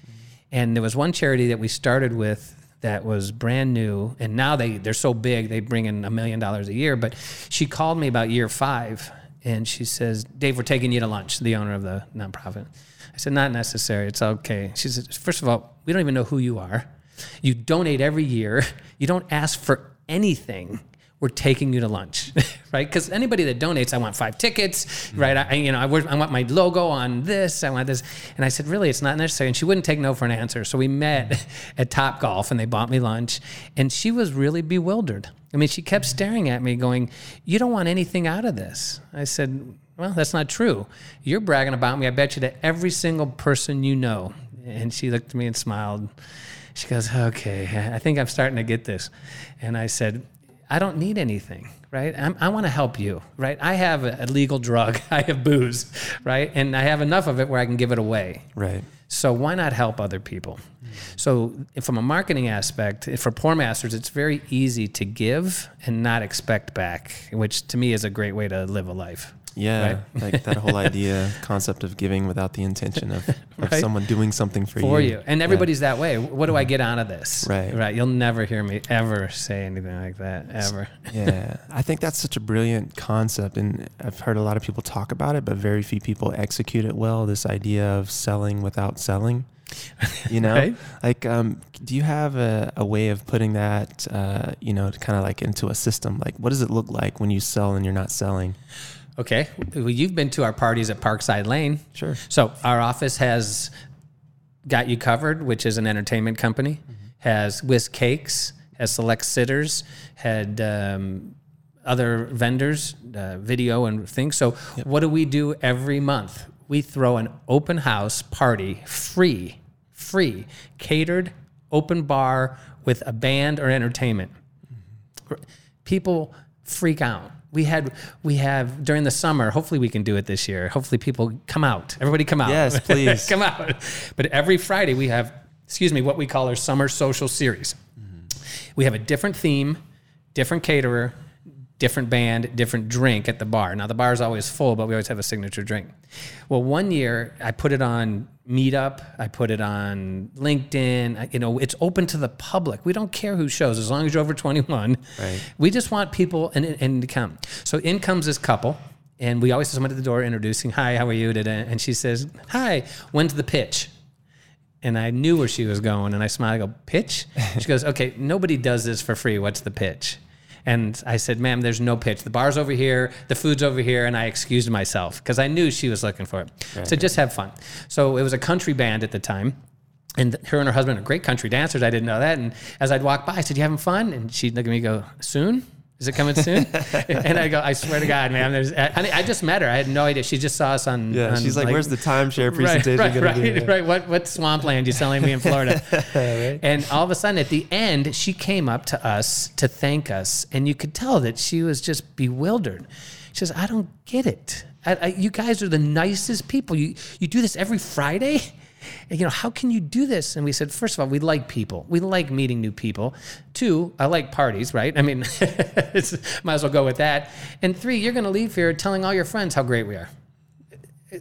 And there was one charity that we started with that was brand new, and now they they're so big they bring in a million dollars a year. But she called me about year five, and she says, "Dave, we're taking you to lunch." The owner of the nonprofit. I said, "Not necessary. It's okay." She said, first of all, we don't even know who you are. You donate every year. You don't ask for anything." We're taking you to lunch, right? Because anybody that donates, I want five tickets, mm-hmm. right? I, you know, I, I want my logo on this. I want this, and I said, really, it's not necessary. And she wouldn't take no for an answer. So we met mm-hmm. at Top Golf, and they bought me lunch, and she was really bewildered. I mean, she kept mm-hmm. staring at me, going, "You don't want anything out of this." I said, "Well, that's not true. You're bragging about me. I bet you to every single person you know." And she looked at me and smiled. She goes, "Okay, I think I'm starting to get this." And I said, I don't need anything, right? I'm, i want to help you, right? I have a, a legal drug. I have booze, right? And I have enough of it where I can give it away. Right. So why not help other people? Mm-hmm. So from a marketing aspect, for Pour Masters, it's very easy to give and not expect back, which to me is a great way to live a life. Yeah, like that whole idea, concept of giving without the intention of, of Right. someone doing something for, For you. you. And everybody's that way. What do I get out of this? Right. Right. You'll never hear me ever say anything like that, ever. yeah, I think that's such a brilliant concept, and I've heard a lot of people talk about it, but very few people execute it well. This idea of selling without selling, you know, Right. like, um, do you have a, a way of putting that, uh, you know, kind of like into a system? Like, what does it look like when you sell and you're not selling? Okay. Well, you've been to our parties at Parkside Lane. Sure. So our office has Got You Covered, which is an entertainment company, has Whisk Cakes, has Select Sitters, had um, other vendors, uh, video and things. So what do we do every month? We throw an open house party, free, free, catered, open bar with a band or entertainment people freak out. We had we have during the summer. Hopefully, we can do it this year. Hopefully, people come out. Everybody, come out. Yes, please. come out. But every Friday we have, excuse me, what we call our summer social series. We have a different theme, different caterer, different band, different drink at the bar. Now the bar is always full, but we always have a signature drink. Well, one year I put it on Meetup, I put it on LinkedIn. I- You know, it's open to the public. We don't care who shows as long as you're over 21. Right. We just want people and, and to come. So in comes this couple. And we always have someone at the door introducing, "Hi, how are you?" da-da. And she says, "Hi, when's the pitch?" And I knew where she was going, and I smiled. I go, "Pitch?" She goes, "Okay, nobody does this for free. What's the pitch?" And I said, "Ma'am, there's no pitch. The bar's over here, the food's over here." And I excused myself because I knew she was looking for it. So just have fun. So it was a country band at the time. And her and her husband are great country dancers. I didn't know that. And as I'd walk by, I said, "You having fun?" And she'd look at me, and go, "Soon." Is it coming soon? and I go, I swear to God, man. There's, I, I just met her. I had no idea. She just saw us on. Yeah, on, she's like, "Where's the timeshare presentation right, going right, to be?" right. What what swampland you selling me in Florida? And all of a sudden, at the end, she came up to us to thank us, and you could tell that she was just bewildered. She says, "I don't get it. I, I, you guys are the nicest people. You you do this every Friday. You know, how can you do this? And we said, first of all, we like people. We like meeting new people. Two, I like parties, right? I mean, might as well go with that. And three, you're going to leave here telling all your friends how great we are.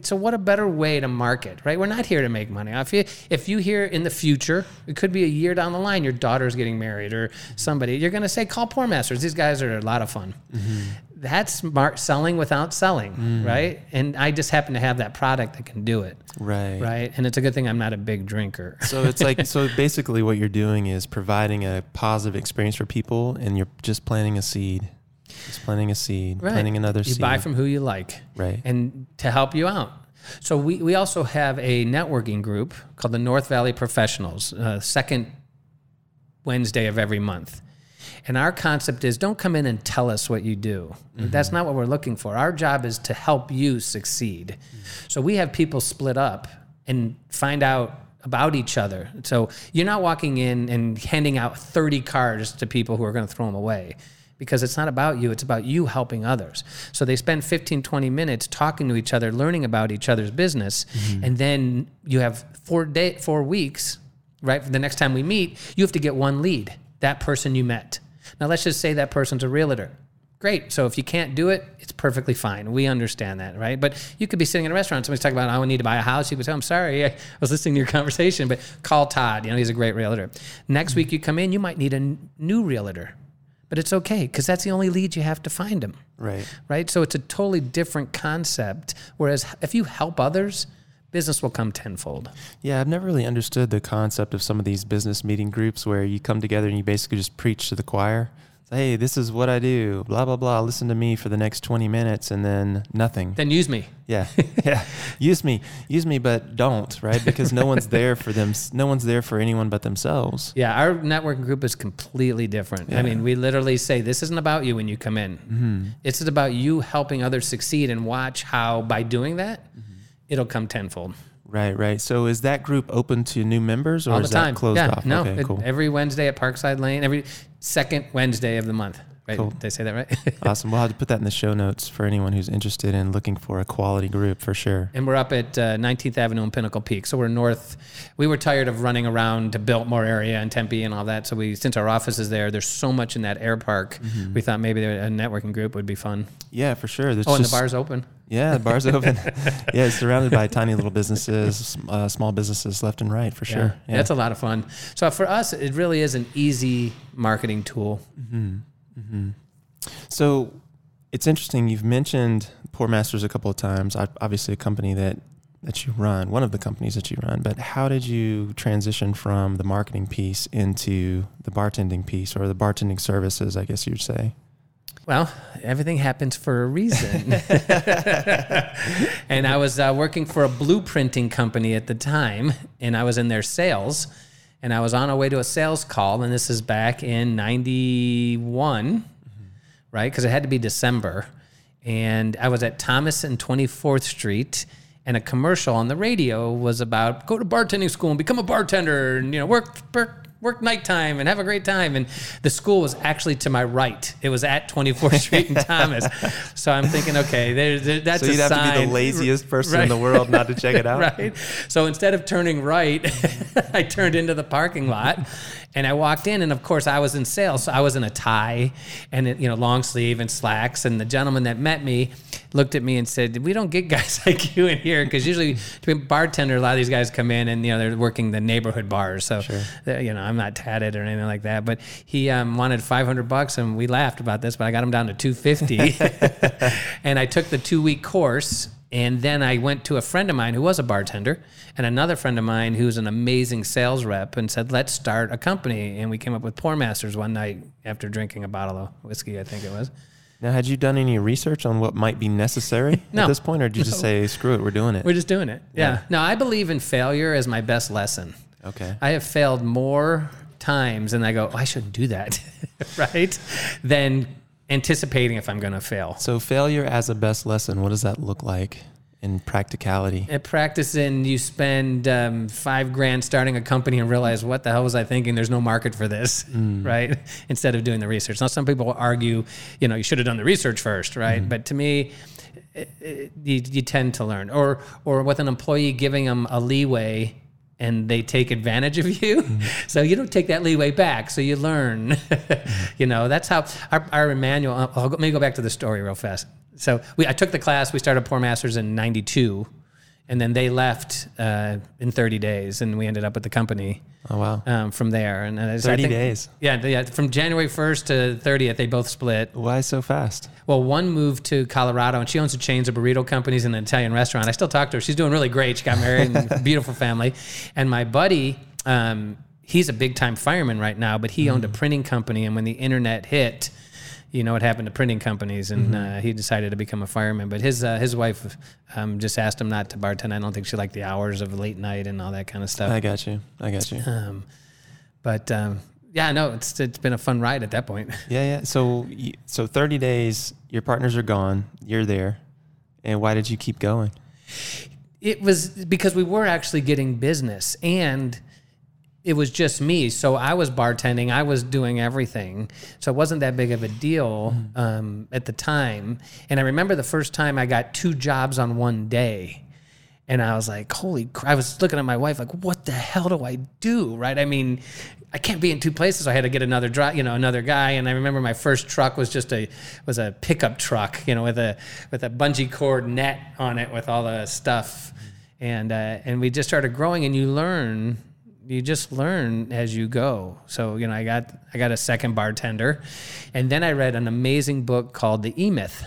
So what a better way to market, right? We're not here to make money. If you if you hear in the future, it could be a year down the line, your daughter's getting married or somebody, you're going to say, call Pour Masters. These guys are a lot of fun. Mm-hmm. That's smart selling without selling, mm. right? And I just happen to have that product that can do it, right? Right, and it's a good thing I'm not a big drinker. So it's like so basically what you're doing is providing a positive experience for people, and you're just planting a seed just planting a seed, right. planting another you seed. You buy from who you like. Right. And to help you out. So we, we also have a networking group called the North Valley Professionals, uh, second Wednesday of every month. And our concept is don't come in and tell us what you do. Mm-hmm. That's not what we're looking for. Our job is to help you succeed. Mm-hmm. So we have people split up and find out about each other. So you're not walking in and handing out 30 cards to people who are going to throw them away because it's not about you, it's about you helping others. So they spend 15, 20 minutes talking to each other, learning about each other's business, mm-hmm. and then you have four day, four weeks, right? For the next time we meet, you have to get one lead, that person you met. Now let's just say that person's a realtor. Great. So if you can't do it, it's perfectly fine. We understand that, right? But you could be sitting in a restaurant, somebody's talking about, I need to buy a house. You would say, I'm sorry, I was listening to your conversation, but call Todd. You know, he's a great realtor. Next week you come in, you might need a new realtor but it's okay because that's the only lead you have to find them. Right. Right. So it's a totally different concept. Whereas if you help others, business will come tenfold. Yeah, I've never really understood the concept of some of these business meeting groups where you come together and you basically just preach to the choir hey, this is what I do, blah, blah, blah. Listen to me for the next 20 minutes and then nothing. Then use me. Yeah. Yeah. use me. Use me, but don't, right? Because no one's there for them. No one's there for anyone but themselves. Yeah. Our networking group is completely different. Yeah. I mean, we literally say, this isn't about you when you come in. Mm-hmm. It's about you helping others succeed and watch how by doing that, mm-hmm. It'll come tenfold. Right, right. So is that group open to new members or All the is time. that closed yeah, off? No, okay, it, cool. every Wednesday at Parkside Lane, every second Wednesday of the month. Right? Cool. Did I say that right? awesome. We'll have to put that in the show notes for anyone who's interested in looking for a quality group for sure. And we're up at uh, 19th Avenue and Pinnacle Peak. So we're north. We were tired of running around to Biltmore area and Tempe and all that. So we, since our office is there, there's so much in that air park. Mm-hmm. We thought maybe a networking group would be fun. Yeah, for sure. There's oh, and the bar's open. Yeah, the bar's open. yeah, it's surrounded by tiny little businesses, uh, small businesses left and right for sure. Yeah. yeah. that's a lot of fun. So for us, it really is an easy marketing tool. Mm-hmm. Mm-hmm. So it's interesting. You've mentioned Pour Masters a couple of times. Obviously, a company that that you run, one of the companies that you run. But how did you transition from the marketing piece into the bartending piece, or the bartending services? I guess you'd say. Well, everything happens for a reason. and I was uh, working for a blueprinting company at the time, and I was in their sales. And I was on our way to a sales call, and this is back in 91 right? Because it had to be December. And I was at Thomas and 24th Street, and a commercial on the radio was about go to bartending school and become a bartender and, you know, work, work work nighttime and have a great time. And the school was actually to my right. It was at 24th Street and Thomas. So I'm thinking, okay, there, there, that's so you'd have sign. to be the laziest person right. in the world not to check it out. right. So instead of turning right, I turned into the parking lot and I walked in, and of course, I was in sales, so I was in a tie and you know long sleeve and slacks. And the gentleman that met me looked at me and said, "We don't get guys like you in here because usually to be a bartender, a lot of these guys come in and you know they're working the neighborhood bars. So sure. Uh, you know I'm not tatted or anything like that. But he um, wanted 500 bucks, and we laughed about this, but I got him down to 250, and I took the two week course and then I went to a friend of mine who was a bartender and another friend of mine who's an amazing sales rep and said, let's start a company. And we came up with Pour Masters one night after drinking a bottle of whiskey, I think it was. Now, had you done any research on what might be necessary no. at this point, or did you just say, screw it, we're doing it? We're just doing it. Yeah. yeah. No, I believe in failure as my best lesson. Okay. I have failed more times and I go, oh, I shouldn't do that, right? Than anticipating if I'm going to fail. So, failure as a best lesson, what does that look like? in practicality? At practicing, you spend um, five grand starting a company and realize what the hell was I thinking? There's no market for this, mm. right? Instead of doing the research. Now, some people will argue, you know, you should have done the research first, right? Mm. But to me, it, it, you, you tend to learn. Or or with an employee giving them a leeway and they take advantage of you. Mm-hmm. So you don't take that leeway back. So you learn. Mm-hmm. you know, that's how our, our manual. I'll, let me go back to the story real fast. So we, I took the class. We started Pour Masters in '92, and then they left uh, in 30 days, and we ended up with the company. Oh wow. Um, from there, and, I 30 think- days. Yeah, yeah. From January 1st to 30th, they both split. Why so fast? Well, one moved to Colorado, and she owns a chains of burrito companies and an Italian restaurant. I still talk to her. She's doing really great. She got married, and beautiful family. And my buddy, um, he's a big time fireman right now, but he owned a printing company. And when the internet hit, you know what happened to printing companies, and uh, he decided to become a fireman. But his uh, his wife um, just asked him not to bartend. I don't think she liked the hours of late night and all that kind of stuff. I got you. I got you. Um, but um, yeah, no, it's it's been a fun ride at that point. Yeah, yeah. So, so 30 days, your partners are gone, you're there. And why did you keep going? It was because we were actually getting business and it was just me. So I was bartending, I was doing everything. So it wasn't that big of a deal um, at the time. And I remember the first time I got two jobs on one day. And I was like, holy crap. I was looking at my wife like, what the hell do I do? Right. I mean, I can't be in two places. So I had to get another you know, another guy. And I remember my first truck was just a, was a pickup truck, you know, with a, with a bungee cord net on it with all the stuff. And, uh, and we just started growing and you learn, you just learn as you go. So, you know, I got, I got a second bartender and then I read an amazing book called The E Myth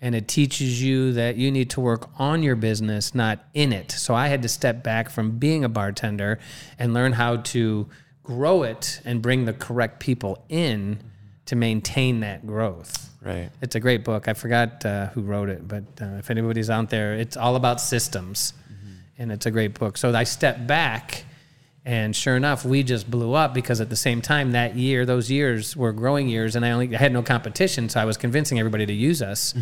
and it teaches you that you need to work on your business, not in it. So I had to step back from being a bartender and learn how to grow it and bring the correct people in to maintain that growth. Right. It's a great book. I forgot uh, who wrote it, but uh, if anybody's out there, it's all about systems, and it's a great book. So I stepped back, and sure enough, we just blew up because at the same time that year, those years were growing years, and I only I had no competition, so I was convincing everybody to use us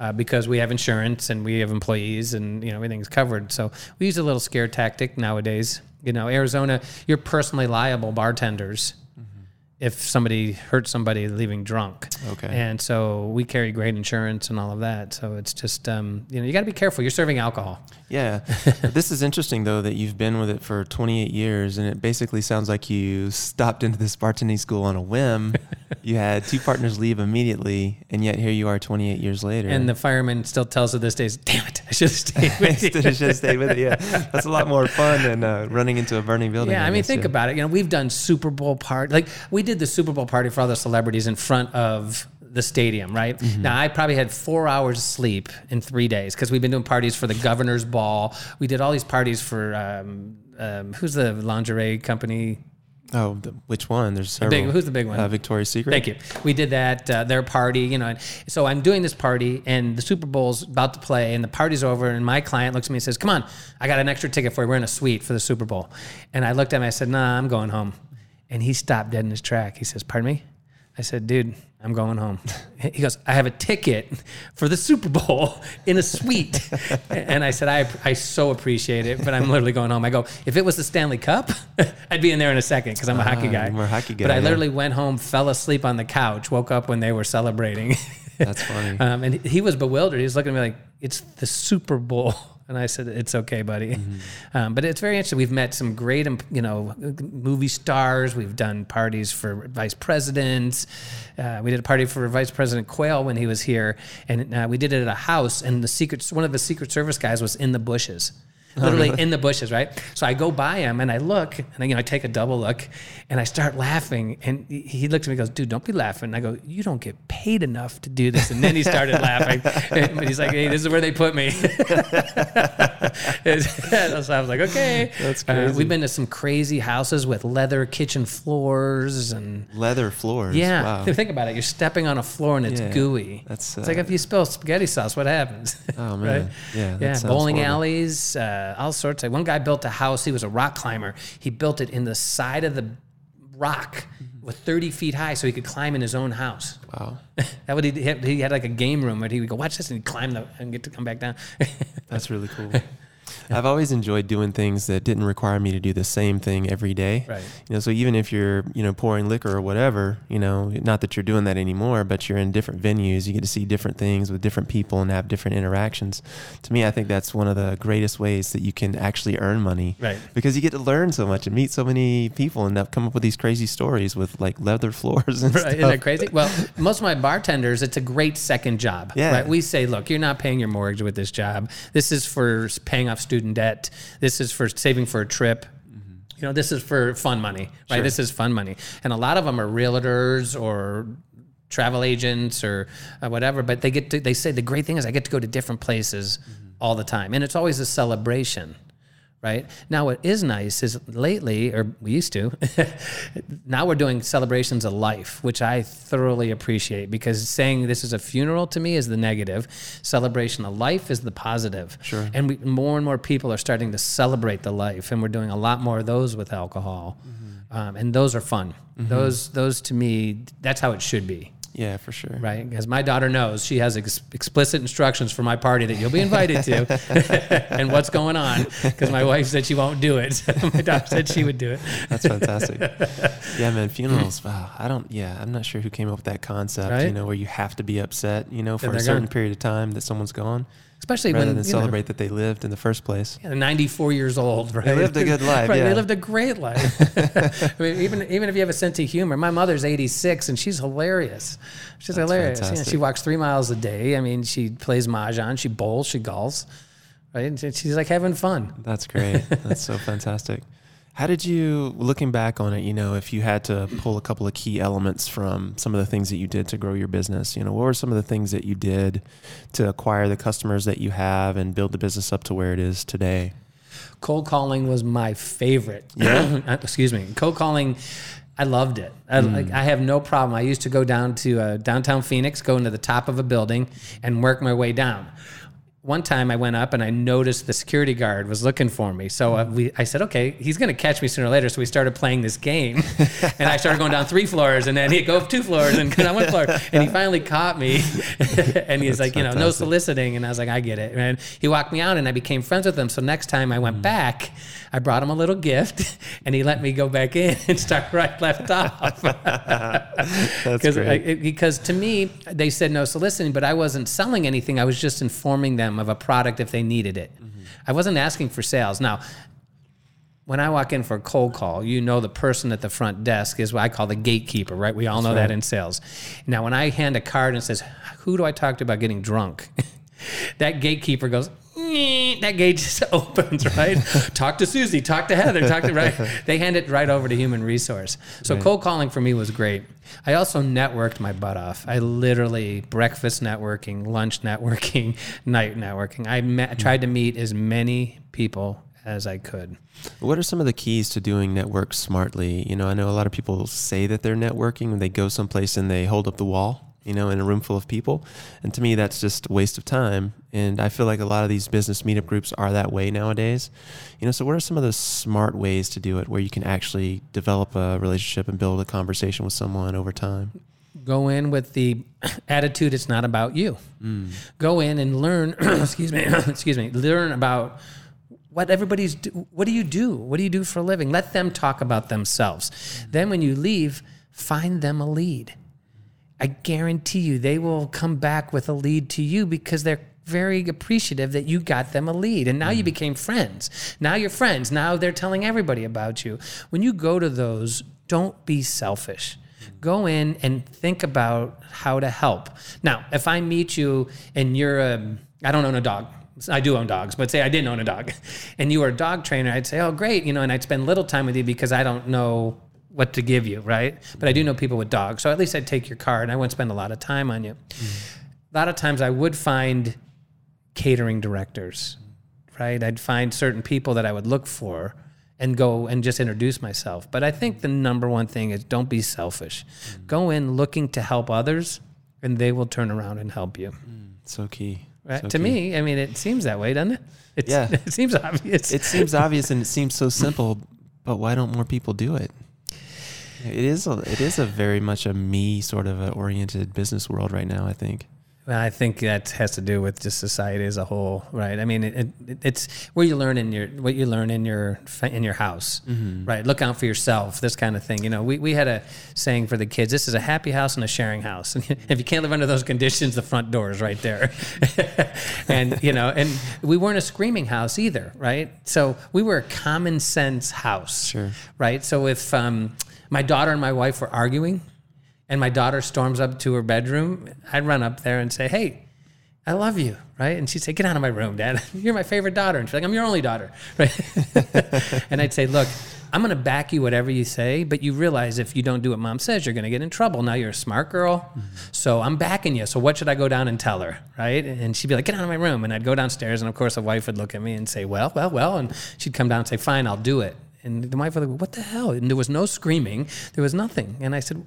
uh, because we have insurance and we have employees, and you know everything's covered. So we use a little scare tactic nowadays. You know, Arizona, you're personally liable bartenders if somebody hurts somebody leaving drunk. Okay. And so we carry great insurance and all of that. So it's just um, you know you got to be careful. You're serving alcohol. Yeah. this is interesting, though, that you've been with it for 28 years. And it basically sounds like you stopped into this bartending school on a whim. you had two partners leave immediately. And yet here you are 28 years later. And the fireman still tells her this day, "Damn it, I should have stayed with you." Should have stayed with it. Yeah, that's a lot more fun than uh, running into a burning building. Yeah, I mean, guess, think yeah. about it. You know, we've done Super Bowl party. Like we did the Super Bowl party for all the celebrities in front of the stadium, right? Mm-hmm. Now I probably had four hours of sleep in three days because we've been doing parties for the governor's ball. We did all these parties for um, um, who's the lingerie company? Oh, the, which one? There's several. Big, who's the big one? Uh, Victoria's Secret. Thank you. We did that, uh, their party, you know. and So I'm doing this party, and the Super Bowl's about to play, and the party's over, and my client looks at me and says, Come on, I got an extra ticket for you. We're in a suite for the Super Bowl. And I looked at him, I said, Nah, I'm going home. And he stopped dead in his track. He says, Pardon me? I said, Dude, I'm going home. He goes, I have a ticket for the Super Bowl in a suite. and I said, I, I so appreciate it, but I'm literally going home. I go, if it was the Stanley Cup, I'd be in there in a second because I'm a hockey Ah, guy. you're a hockey But I yeah. literally went home, fell asleep on the couch, woke up when they were celebrating. That's funny. um, and he was bewildered. He was looking at me like, it's the Super Bowl. And I said, it's okay, buddy. Mm-hmm. Um, but it's very interesting. We've met some great, um, you know, movie stars. We've done parties for vice presidents. Uh, we did a party for Vice President Quayle when he was here. And uh, we did it at a house. And the secret, one of the Secret Service guys was in the bushes. Oh, Literally in the bushes, right? So I go by him and I look, and I, you know, I take a double look, and I start laughing. And he- looks at me, and goes, "Dude, don't be laughing." And I go, "You don't get paid enough to do this." And then he started laughing, but he's like, "Hey, this is where they put me." so I was like, "Okay." That's Uh, we've been to some crazy houses with leather kitchen floors and. Leather floors. Yeah, Wow. think about it. You're stepping on a floor and it's Yeah, gooey. that's, it's like uh, if you spill spaghetti sauce, what happens? Oh, man. Yeah, that yeah. Bowling horrible. alleys, uh, Uh, all sorts. Of, one guy built a house. He was a rock climber. He built it in the side of the rock with 30 feet high, so he could climb in his own house. Wow. that would he had, he had like a game room where he would go watch this and he'd climb the and get to come back down. That's really cool. I've always enjoyed doing things that didn't require me to do the same thing every day. Right. You know, so even if you're, you know, pouring liquor or whatever, you know, not that you're doing that anymore, but you're in different venues, you get to see different things with different people and have different interactions. To me, I think that's one of the greatest ways that you can actually earn money. Right. Because you get to learn so much and meet so many people and come up with these crazy stories with like leather floors and Right, stuff. Isn't that crazy? Well, most of my bartenders, it's a great second job. Yeah. Right? We say, look, you're not paying your mortgage with this job. This is for paying off student debt. This is for saving for a trip. You know, this is for fun money, right? Sure. This is fun money. And a lot of them are realtors or travel agents or uh, whatever, but they get to, they say the great thing is I get to go to different places all the time. And it's always a celebration right? Now, what is nice is lately, or we used to, now we're doing celebrations of life, which I thoroughly appreciate because saying this is a funeral to me is the negative, celebration of life is the positive. Sure. And we, more and more people are starting to celebrate the life, and we're doing a lot more of those with alcohol. Um, and those are fun. Those, those to me, that's how it should be Yeah, for sure. right? Because my daughter knows she has ex- explicit instructions for my party that you'll be invited to, and what's going on. Because my wife said she won't do it. my daughter said she would do it. That's fantastic. yeah, man, funerals. Wow, I don't. Yeah, I'm not sure who came up with that concept. You know, where you have to be upset. You know, for a certain gone. period of time that someone's gone, Especially rather when than you know, celebrate that they lived in the first place. yeah, 94 years old, right? They lived a good life, right, yeah. They lived a great life. I mean, even even if you have a sense of humor, my mother's 86 and she's hilarious. She's That's hilarious. Yeah, fantastic. she walks three miles a day. I mean, she plays mahjong, she bowls, she golfs, right? And she's like having fun. That's great. That's so fantastic. How did you, looking back on it, you know, if you had to pull a couple of key elements from some of the things that you did to grow your business, you know, what were some of the things that you did to acquire the customers that you have and build the business up to where it is today? Cold calling was my favorite. Yeah? Uh, Excuse me. Cold calling, I loved it. I, like, I have no problem. I used to go down to uh, downtown Phoenix, go into the top of a building, and work my way down. One time I went up and I noticed the security guard was looking for me. So uh, we, I said, okay, he's going to catch me sooner or later. So we started playing this game. and I started going down three floors and then he'd go up two floors and down one floor. And he finally caught me. and he's like, you know, no soliciting. And I was like, I get it. And he walked me out and I became friends with him. So next time I went back, I brought him a little gift and he let me go back in and start right left off. That's great. because to me, they said no soliciting, but I wasn't selling anything. I was just informing them of a product if they needed it. Mm-hmm. I wasn't asking for sales. Now, when I walk in for a cold call, you know the person at the front desk is what I call the gatekeeper, right? We all know that in sales. Now, when I hand a card and says, "Who do I talk to about getting drunk?" that gatekeeper goes. That gate just opens, right? talk to Susie, talk to Heather, talk to right. They hand it right over to human resource. So cold calling for me was great. I also networked my butt off. I literally breakfast networking, lunch networking, night networking. I met, I hmm. tried to meet as many people as I could. What are some of the keys to doing network smartly? You know, I know a lot of people say that they're networking when they go someplace and they hold up the wall, you know, in a room full of people. And to me, that's just a waste of time. And I feel like a lot of these business meetup groups are that way nowadays. You know, so what are some of the smart ways to do it where you can actually develop a relationship and build a conversation with someone over time? Go in with the attitude it's not about you. Mm. Go in and learn, excuse me, excuse me, learn about what everybody's do, what do you do? What do you do for a living? Let them talk about themselves. Mm. Then when you leave, find them a lead. I guarantee you they will come back with a lead to you because they're very appreciative that you got them a lead and now you mm-hmm. became friends. Now you're friends. Now they're telling everybody about you. When you go to those, don't be selfish. Mm-hmm. Go in and think about how to help. Now, if I meet you and you're a, I don't own a dog. I do own dogs, but say I didn't own a dog and you were a dog trainer, I'd say, oh, great, you know, and I'd spend little time with you because I don't know what to give you, right? But I do know people with dogs. So at least I'd take your card and I wouldn't spend a lot of time on you. A lot of times I would find catering directors, right? I'd find certain people that I would look for and go and just introduce myself. But I think the number one thing is don't be selfish. Go in looking to help others and they will turn around and help you. So key. Right? So to key. me, I mean, it seems that way, doesn't it? It's, Yeah. It seems obvious. it seems obvious and it seems so simple, but why don't more people do it? It is a, it is a very much a me sort of a oriented business world right now. I think. Well, I think that has to do with just society as a whole, right? I mean, it, it, it's where you learn in your what you learn in your in your house, right? Look out for yourself, this kind of thing. You know, we, we had a saying for the kids: "This is a happy house and a sharing house." And if you can't live under those conditions, the front door is right there. and you know, and we weren't a screaming house either, right? So we were a common sense house, Sure. right? So if um, my daughter and my wife were arguing and my daughter storms up to her bedroom, I'd run up there and say, Hey, I love you, right? And she'd say, Get out of my room, Dad. You're my favorite daughter. And she's like, I'm your only daughter, right? and I'd say, Look, I'm going to back you whatever you say, but you realize if you don't do what mom says, you're going to get in trouble. Now you're a smart girl. Mm-hmm. So I'm backing you. So what should I go down and tell her? Right. And she'd be like, get out of my room. And I'd go downstairs. And of course, the wife would look at me and say, well, well, well. And she'd come down and say, fine, I'll do it. And the wife would go, what the hell? And there was no screaming. There was nothing. And I said,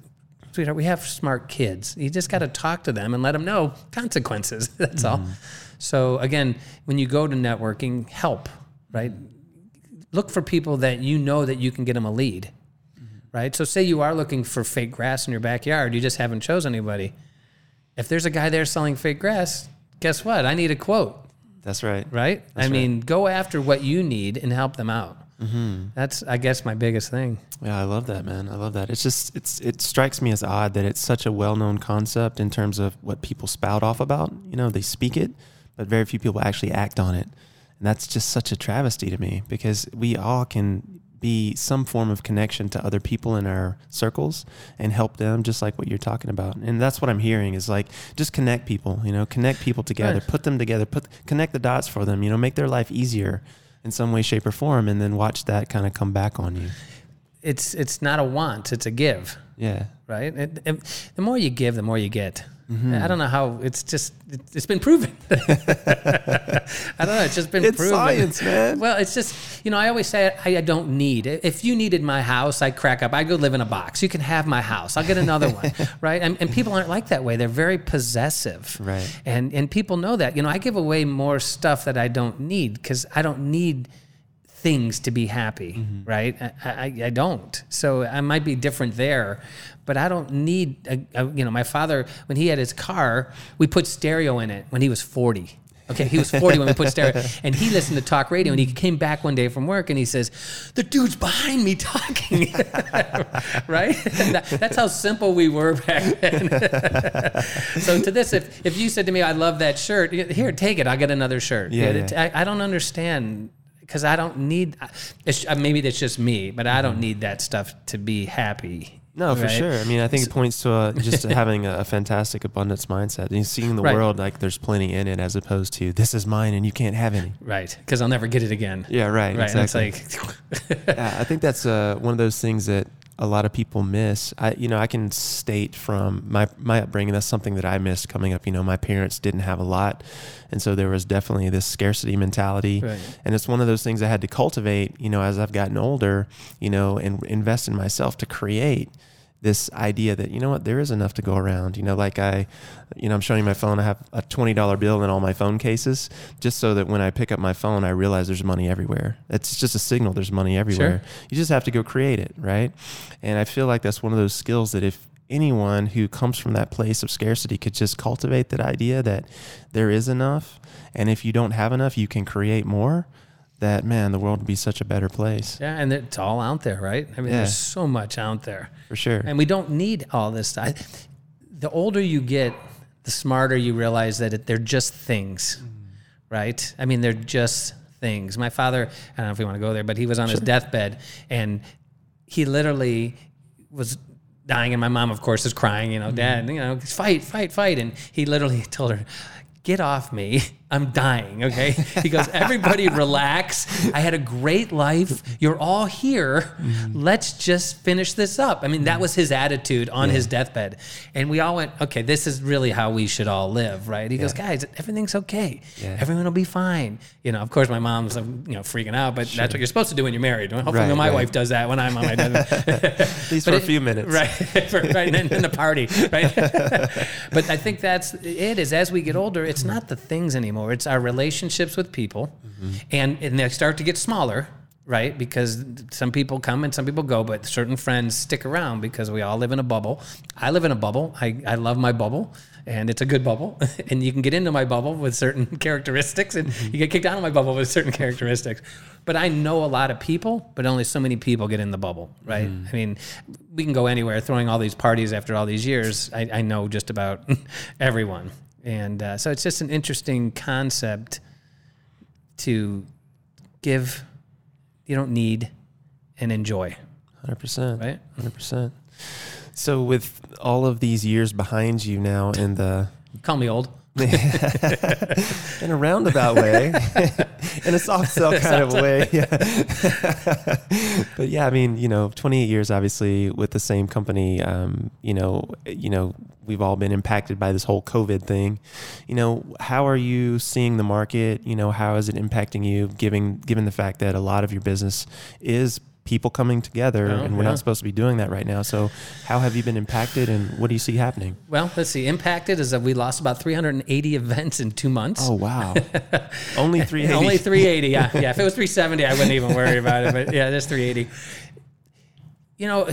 sweetheart, we have smart kids. You just got to talk to them and let them know consequences. That's all. Mm-hmm. So again, when you go to networking, help, right? Look for people that you know that you can get them a lead, mm-hmm. right? So say you are looking for fake grass in your backyard, you just haven't chosen anybody. If there's a guy there selling fake grass, guess what? I need a quote, That's right. right? I mean, go after what you need and help them out. Mm-hmm. That's, I guess, my biggest thing. Yeah, I love that, man. I love that. It's just it's it strikes me as odd that it's such a well-known concept in terms of what people spout off about. You know, they speak it, but very few people actually act on it. And that's just such a travesty to me because we all can be some form of connection to other people in our circles and help them just like what you're talking about. And that's what I'm hearing is like just connect people, you know, connect people together, Right. put them together, put connect the dots for them, you know, make their life easier in some way shape or form and then watch that kind of come back on you. It's, it's not a want, it's a give. Yeah. right? It, it- the more you give, the more you get. Mm-hmm. I don't know how it's just it, it's been proven. I don't know. It's just been It's proven. science, man. Well, it's just you know I always say I, I don't need. If you needed my house, I'd crack up. I'd go live in a box. You can have my house. I'll get another one, right? And, and people aren't like that way. They're very possessive, Right. And and people know that. You know, I give away more stuff that I don't need because I don't need things to be happy, Mm-hmm. right? I, I, I don't. So I might be different there, but I don't need, a, a- you know, my father, when he had his car, we put stereo in it when he was 40. Okay, he was 40 when we put stereo, and he listened to talk radio. And he came back one day from work, and he says, "The dude's behind me talking." right? That- that's how simple we were back then. so to this, if if you said to me, "I love that shirt," here, take it. I'll get another shirt. Yeah, it- yeah. I, I don't understand because I don't need. It's, maybe that's just me, but I don't need that stuff to be happy. No, for right? sure. I mean, I think it points to uh just having a, a fantastic abundance mindset and seeing the Right. world like there's plenty in it, as opposed to this is mine and you can't have any. Right, because I'll never get it again. Yeah, right. Right, Exactly. like, yeah, I think that's uh, one of those things that a lot of people miss. I, you know, I can state from my my upbringing that's something that I missed coming up. You know, my parents didn't have a lot, and so there was definitely this scarcity mentality, Right. and it's one of those things I had to cultivate. You know, as I've gotten older, you know, and invest in myself to create this idea that you know what there is enough to go around. You know like i you know i'm showing you my phone. I have a $20 bill in all my phone cases just so that when i pick up my phone i realize there's money everywhere. It's just a signal there's money everywhere. You just have to go create it right? And i feel like that's one of those skills that if anyone who comes from that place of scarcity could just cultivate that idea that there is enough and if you don't have enough you can create more that man the world would be such a better place yeah, and it's all out there, right? I mean, Yeah. there's so much out there, for sure and we don't need all this stuff. The older you get, the smarter you realize that it, they're just things, mm. right? I mean, they're just things. My father, I don't know if we want to go there, but he was on his deathbed, and he literally was dying, and my mom, of course, is crying. You know, Dad, mm. you know, fight, fight, fight, and he literally told her. Get off me. I'm dying. Okay. He goes, Everybody relax. I had a great life. You're all here. Let's just finish this up. I mean, that was his attitude on his deathbed. And we all went, Okay, this is really how we should all live, right? He goes, Guys, everything's okay. Yeah. Everyone will be fine. You know, of course, my mom's, um, you know, freaking out, but that's what you're supposed to do when you're married. Hopefully, Right, my right. wife does that when I'm on my deathbed. at least But for a few minutes Right, for, right, and then the party, right. but I think that's it. Is as we get older, it's not the things anymore. It's our relationships with people, Mm-hmm. and and they start to get smaller, right? Because some people come and some people go, but certain friends stick around because we all live in a bubble. I live in a bubble. I, I love my bubble and it's a good bubble. and you can get into my bubble with certain characteristics and you get kicked out of my bubble with certain characteristics. But I know a lot of people, but only so many people get in the bubble, right? I mean, we can go anywhere throwing all these parties after all these years. I, I know just about everyone. And uh, so it's just an interesting concept to give you don't need and enjoy. Hundred percent. Right. Hundred percent. So with all of these years behind you now in the Call me old. in a roundabout way, in a soft sell kind of way. Yeah. but yeah, I mean, you know, 28 years obviously with the same company. Um, you know, you know, we've all been impacted by this whole COVID thing. You know, how are you seeing the market? You know, how is it impacting you? Given given the fact that a lot of your business is people coming together, Oh, and we're yeah. not supposed to be doing that right now. So, how have you been impacted, and what do you see happening? Well, let's see. Impacted is that we lost about 380 events in two months. Oh wow, only 380. Only 380. Yeah, yeah. If it was 370, I wouldn't even worry about it. But yeah, there's 380. You know,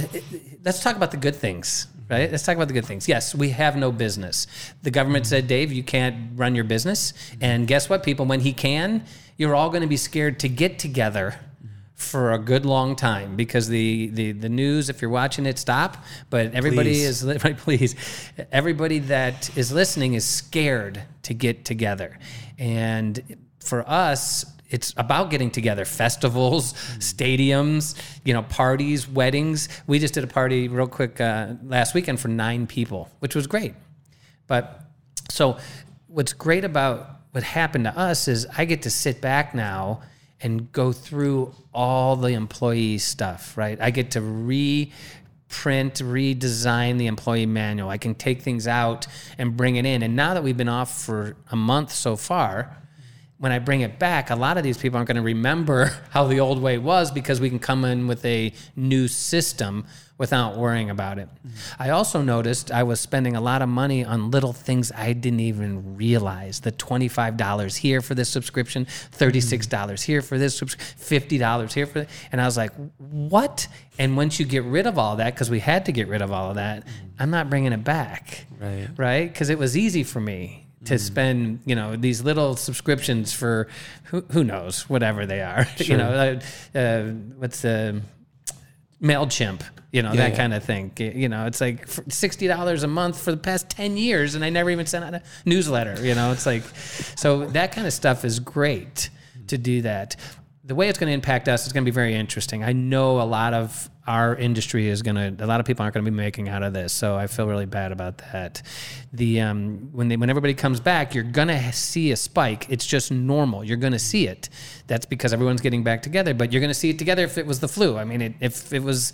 let's talk about the good things, right? Let's talk about the good things. Yes, we have no business. The government mm-hmm. said, Dave, you can't run your business. And guess what, people? When he can, you're all going to be scared to get together for a good long time because the, the, the news, if you're watching it, stop. But everybody Please. is, right, please, everybody that is listening is scared to get together. And for us, it's about getting together festivals stadiums you know parties weddings we just did a party real quick uh, last weekend for nine people which was great but so what's great about what happened to us is I get to sit back now and go through all the employee stuff, right? I get to reprint, redesign the employee manual. I can take things out and bring it in. And now that we've been off for a month so far, when I bring it back, a lot of these people aren't going to remember how the old way was because we can come in with a new system without worrying about it. Mm-hmm. I also noticed I was spending a lot of money on little things I didn't even realize. The $25 here for this subscription, $36 mm-hmm. here for this, subs- $50 here for And I was like, what? And once you get rid of all that, because we had to get rid of all of that, mm-hmm. I'm not bringing it back. Right. Right? Because it was easy for me to spend, you know, these little subscriptions for who, who knows, whatever they are. you know, uh, uh, what's the MailChimp, you know, Yeah, that yeah. kind of thing. You know, it's like $60 a month for the past 10 years, and I never even sent out a newsletter. You know, it's like, so that kind of stuff is great to do that. The way it's going to impact us is going to be very interesting. I know a lot of our industry is going to, a lot of people aren't going to be making out of this. So I feel really bad about that. The, um, when they, when everybody comes back, you're going to see a spike. It's just normal. You're going to see it. That's because everyone's getting back together, but you're going to see it together if it was the flu. I mean, it, if it was,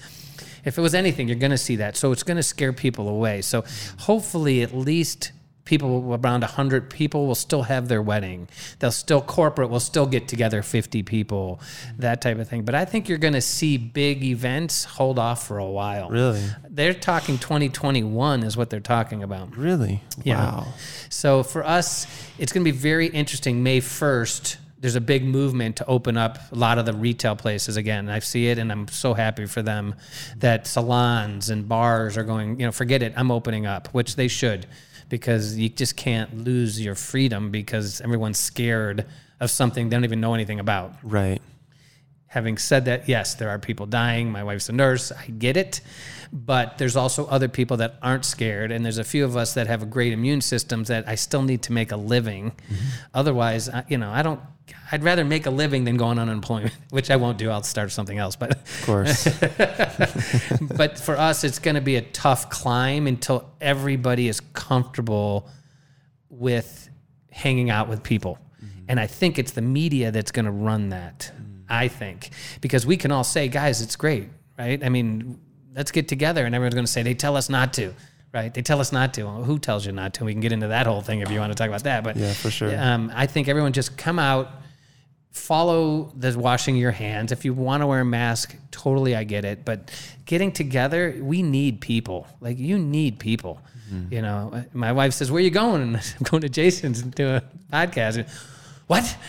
if it was anything, you're going to see that. So it's going to scare people away. So hopefully, at least people around 100 people will still have their wedding. They'll still corporate will still get together 50 people, that type of thing. But I think you're going to see big events hold off for a while. Really? They're talking 2021 is what they're talking about. Really? Yeah. Wow. So for us, it's going to be very interesting. May 1st, there's a big movement to open up a lot of the retail places again. I see it and I'm so happy for them that salons and bars are going, you know, forget it, I'm opening up, which they should because you just can't lose your freedom because everyone's scared of something they don't even know anything about. Right. Having said that, yes, there are people dying. My wife's a nurse. I get it. But there's also other people that aren't scared. And there's a few of us that have a great immune systems that I still need to make a living. Mm-hmm. Otherwise, you know, I don't, I'd rather make a living than go on unemployment, which I won't do. I'll start something else. But, Of course. but for us, it's going to be a tough climb until everybody is comfortable with hanging out with people. Mm-hmm. And I think it's the media that's going to run that. Mm-hmm. I think because we can all say, guys, it's great, right? I mean, let's get together, and everyone's going to say they tell us not to, right? They tell us not to. Well, who tells you not to? We can get into that whole thing if you want to talk about that. But Yeah, for sure. Um, I think everyone just come out, follow the washing your hands. If you want to wear a mask, totally, I get it. But getting together, we need people. Like you need people. Mm-hmm. You know, my wife says, "Where you going?" I'm going to Jason's and do a podcast. What?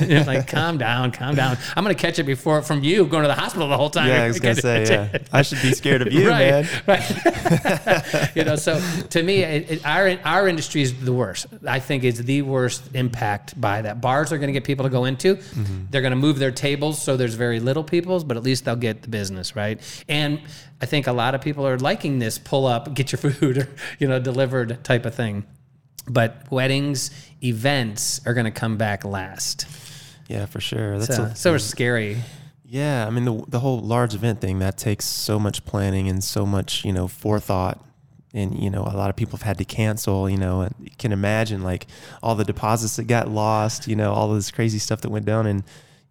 Like, calm down, calm down. I'm going to catch it before from you going to the hospital the whole time. Yeah, I was gonna say, yeah. I should be scared of you, right, man. right. you know, so to me, it, it, our our industry is the worst. I think it's the worst impact by that. Bars are going to get people to go into. Mm-hmm. They're going to move their tables so there's very little people's, but at least they'll get the business, right? And I think a lot of people are liking this pull up, get your food, or, you know, delivered type of thing. But weddings, events are going to come back last. Yeah, for sure. That's So, a, so scary. Yeah, I mean the the whole large event thing that takes so much planning and so much you know forethought, and you know a lot of people have had to cancel. You know, and you can imagine like all the deposits that got lost. You know, all this crazy stuff that went down, and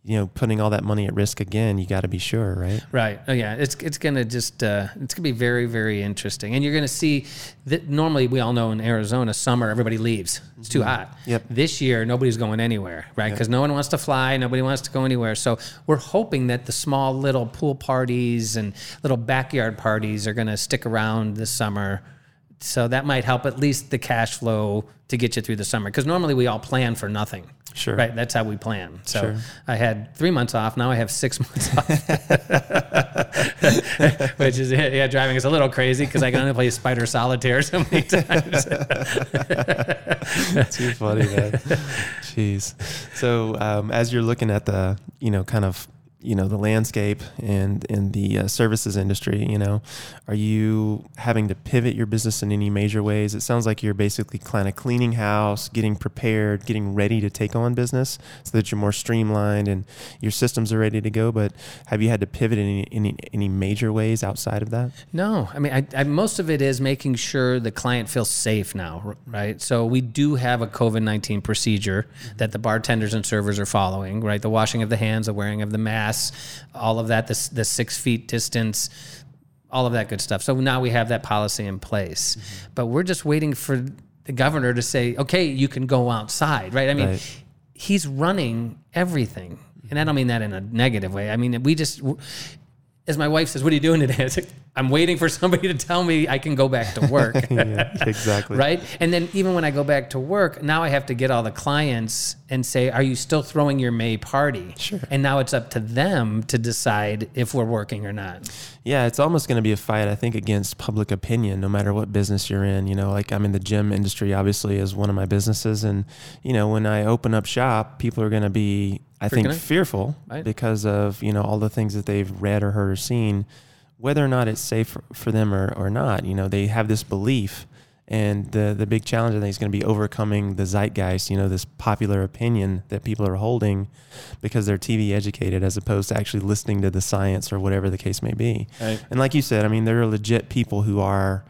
you know putting all that money at risk again. You got to be sure, right? Right. Oh yeah. It's it's gonna just uh, it's gonna be very very interesting, and you're gonna see that normally we all know in Arizona summer everybody leaves. It's too hot. Yep. This year nobody's going anywhere, right? Because no one wants to fly, nobody wants to go anywhere. So we're hoping that the small little pool parties and little backyard parties are gonna stick around this summer. So that might help at least the cash flow to get you through the summer. Because normally we all plan for nothing. Sure. Right. That's how we plan. So Sure. I had three months off. Now I have six months off, which is yeah, driving us a little crazy because I can only play Spider Solitaire so many times. Too funny, man. Jeez. So um, as you're looking at the, you know, kind of, you know, the landscape and in the uh, services industry, you know, are you having to pivot your business in any major ways? It sounds like you're basically kind of cleaning house, getting prepared, getting ready to take on business so that you're more streamlined and your systems are ready to go. But have you had to pivot in any, any, any major ways outside of that? No, I mean, I, I, most of it is making sure the client feels safe now, right? So we do have a COVID 19 procedure that the bartenders and servers are following, right? The washing of the hands, the wearing of the masks, all of that, the, the six feet distance, all of that good stuff. So now we have that policy in place. Mm-hmm. But we're just waiting for the governor to say, okay, you can go outside, right? I mean, Right. he's running everything. And I don't mean that in a negative way. I mean, we just, as my wife says, what are you doing today? I like, I'm waiting for somebody to tell me I can go back to work. yeah, exactly. right? And then even when I go back to work, now I have to get all the clients and say, "Are you still throwing your May party?" Sure. And now it's up to them to decide if we're working or not. Yeah, it's almost going to be a fight, I think, against public opinion, no matter what business you're in. You know, like I'm in the gym industry, obviously, is one of my businesses. And, you know, when I open up shop, people are going to be, I think, out. fearful Right. because of, you know, all the things that they've read or heard or seen, whether or not it's safe for, for them or, or not. You know, they have this belief. And the, the big challenge, I think, is going to be overcoming the zeitgeist, you know, this popular opinion that people are holding because they're TV educated as opposed to actually listening to the science or whatever the case may be. Right. And like you said, I mean, there are legit people who are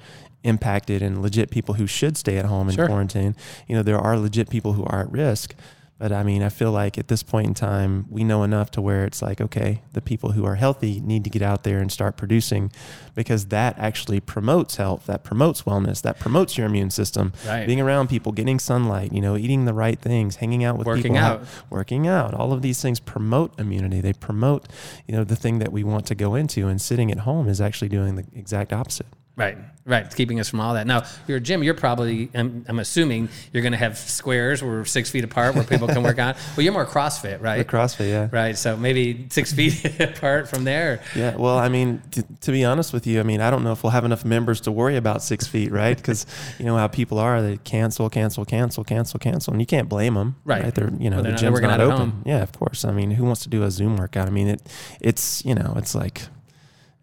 impacted and legit people who should stay at home in Sure. quarantine. You know, there are legit people who are at risk. But I mean, I feel like at this point in time, we know enough to where it's like, okay, the people who are healthy need to get out there and start producing because that actually promotes health, that promotes wellness, that promotes your immune system. Right. Being around people, getting sunlight, you know, eating the right things, hanging out with Working people, out. working out. All of these things promote immunity. They promote, you know, the thing that we want to go into. And sitting at home is actually doing the exact opposite. Right, right. It's keeping us from all that. Now, your gym, you're probably, I'm, I'm assuming you're going to have squares where we're six feet apart where people can work out. Well, you're more CrossFit, The right? CrossFit, yeah. Right. So maybe six feet apart from there. Yeah, well, I mean, t- to be honest with you, I mean, I don't know if we'll have enough members to worry about six feet, right? Because you know how people are; they cancel, cancel, cancel, cancel, cancel, and you can't blame them, Right. They're you know Well, the gym's not open. home. Yeah, of course. I mean, who wants to do a Zoom workout? I mean, it it's you know it's like.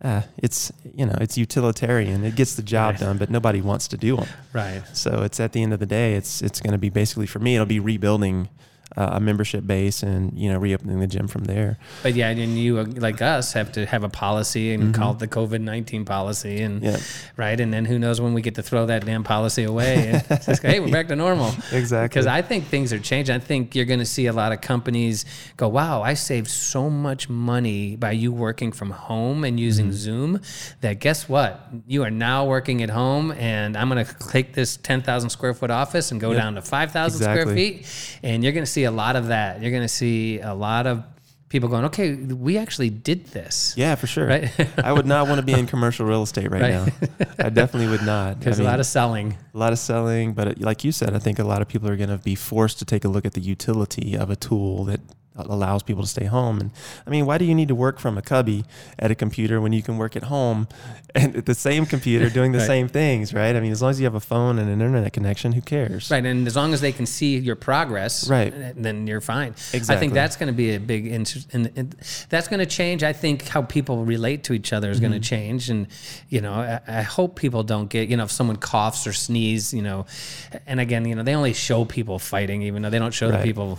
Uh, it's you know it's utilitarian. It gets the job Right. done, but nobody wants to do them. Right. So it's at the end of the day, it's it's going to be basically for me, it'll be rebuilding uh, a membership base and you know reopening the gym from there. But yeah, and you uh, like us have to have a policy and call it the COVID nineteen policy, and Mm-hmm. Yeah. right, and then who knows when we get to throw that damn policy away and just go, hey, we're back to normal. Exactly. Because I think things are changing. I think you're going to see a lot of companies go, wow, I saved so much money by you working from home and using Mm-hmm. Zoom that guess what? You are now working at home, and I'm going to take this ten thousand square foot office and go down to five thousand square feet, and you're going to see a lot of that. You're going to see a lot of people going, okay, we actually did this. Yeah, for sure. Right? I would not want to be in commercial real estate right, Right. now. I definitely would not. There's I a lot of selling. a lot of selling, but uh, like you said, I think a lot of people are going to be forced to take a look at the utility of a tool that allows people to stay home. And I mean, why do you need to work from a cubby at a computer when you can work at home and at the same computer doing the Right. same things, right? I mean, as long as you have a phone and an internet connection, who cares? Right, and as long as they can see your progress, Right. then you're fine. Exactly. I think that's going to be a big interest, and and that's going to change. I think how people relate to each other is going Mm-hmm. to change, and you know, I, I hope people don't get, you know, if someone coughs or sneezes, you know, and again, you know, they only show people fighting, even though they don't show the people.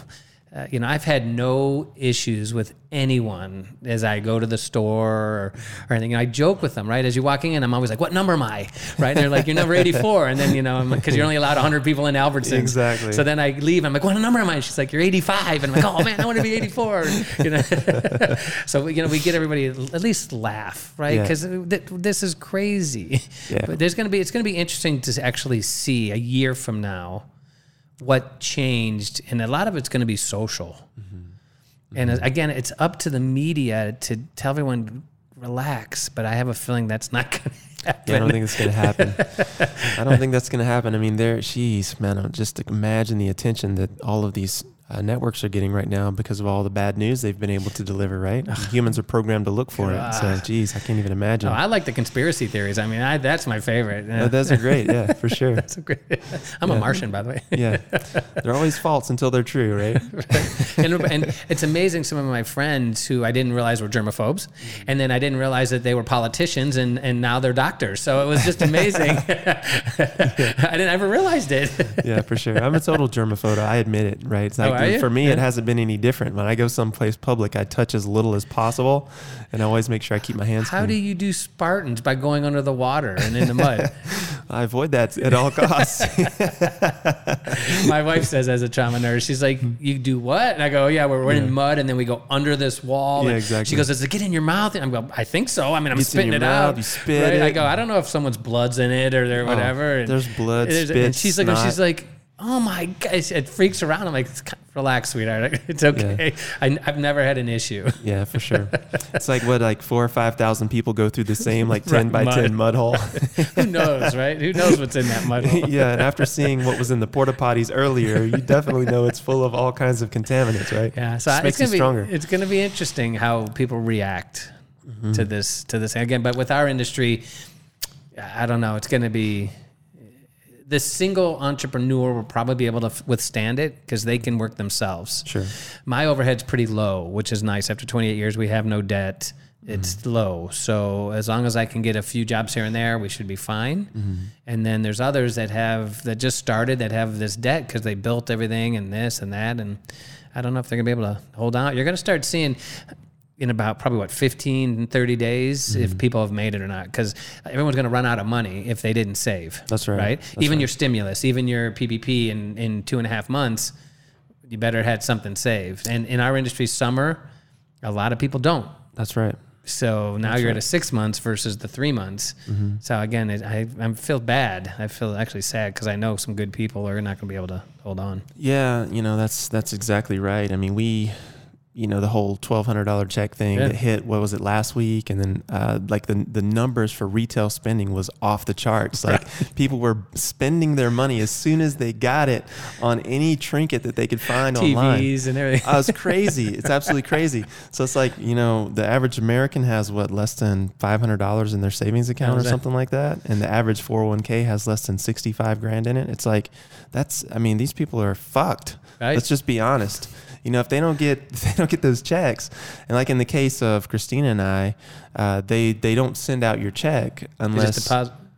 Uh, you know, I've had no issues with anyone as I go to the store or, or anything. I joke with them, right? As you're walking in, I'm always like, "What number am I?" Right? And they're like, "You're number 84," and then you know, because you're only allowed 100 people in Albertsons. Exactly. So then I leave. I'm like, "What number am I?" And she's like, "You're 85," and I'm like, "Oh man, I want to be 84." You know. so you know, we get everybody at least laugh, right? Yeah. Because th- this is crazy. Yeah. But there's gonna be it's gonna be interesting to actually see a year from now what changed, and a lot of it's going to be social. And uh, again, it's up to the media to tell everyone relax. But I have a feeling that's not going to happen. Yeah, I don't think it's going to happen. I don't think that's going to happen. I mean, there, jeez, man, just imagine the attention that all of these uh, networks are getting right now because of all the bad news they've been able to deliver, right? Humans are programmed to look for it. So, geez, I can't even imagine. Oh, I like the conspiracy theories. I mean, I, that's my favorite. Uh, those are great. Yeah, for sure. That's a great. I'm a Martian, by the way. Yeah. They're always false until they're true, right? and, and it's amazing. Some of my friends who I didn't realize were germaphobes, and then I didn't realize that they were politicians, and, and now they're doctors. So it was just amazing. I didn't ever realized it. Yeah, for sure. I'm a total germaphobe. I admit it, right? It's like, Oh, for me, it hasn't been any different. When I go someplace public, I touch as little as possible, and I always make sure I keep my hands How clean. do you do Spartans by going under the water and in the mud? I avoid that at all costs. My wife says, as a trauma nurse, she's like, "You do what?" And I go, "Yeah, we're, we're in mud, and then we go under this wall." Yeah, and exactly. She goes, "Does it get in your mouth?" And I'm going, "I think so. I mean, I'm spitting it mouth, out. you spit Right? it. Oh, I go, I don't know if someone's blood's in it or there, oh, whatever. And there's blood, spit, and she's like, snot. she's like, "Oh my god!" It freaks around. I'm like, "Relax, sweetheart. It's okay. I, I've never had an issue." yeah, for sure. It's like what, like four or five thousand people go through the same like ten Right, by ten mud hole. Who knows, right? Who knows what's in that mud hole? yeah, and after seeing what was in the porta potties earlier, you definitely know it's full of all kinds of contaminants, right? Yeah, so Just it's makes you gonna be stronger. it's gonna be interesting how people react Mm-hmm. to this to this again. But with our industry, I don't know. It's gonna be the single entrepreneur will probably be able to f- withstand it because they can work themselves. Sure. My overhead's pretty low, which is nice. After 28 years, we have no debt. It's Mm-hmm. low. So as long as I can get a few jobs here and there, we should be fine. Mm-hmm. And then there's others that have that just started that have this debt because they built everything and this and that. And I don't know if they're gonna be able to hold out. You're gonna start seeing in about probably what 15 and 30 days Mm-hmm. if people have made it or not because everyone's going to run out of money if they didn't save That's right. right That's even right. your stimulus even your ppp in, in two and a half months you better had something saved and in our industry summer a lot of people don't That's right. so now you're at a six months versus the three months Mm-hmm. so again it, I, I feel bad i feel actually sad because i know some good people are not going to be able to hold on Yeah, you know that's that's exactly right. I mean, we, you know, the whole twelve hundred dollar check thing Yeah. that hit. What was it last week? And then uh, like the the numbers for retail spending was off the charts. Like people were spending their money as soon as they got it on any trinket that they could find online. tvs and everything Uh, it's crazy. It's absolutely crazy. So it's like you know, the average American has what less than five hundred dollars in their savings account or that? something like that, and the average four hundred one k has less than sixty five grand in it. It's like that's. I mean, these people are fucked. Right. Let's just be honest. You know, if they don't get they don't get those checks, and like in the case of Christina and I, uh, they they don't send out your check unless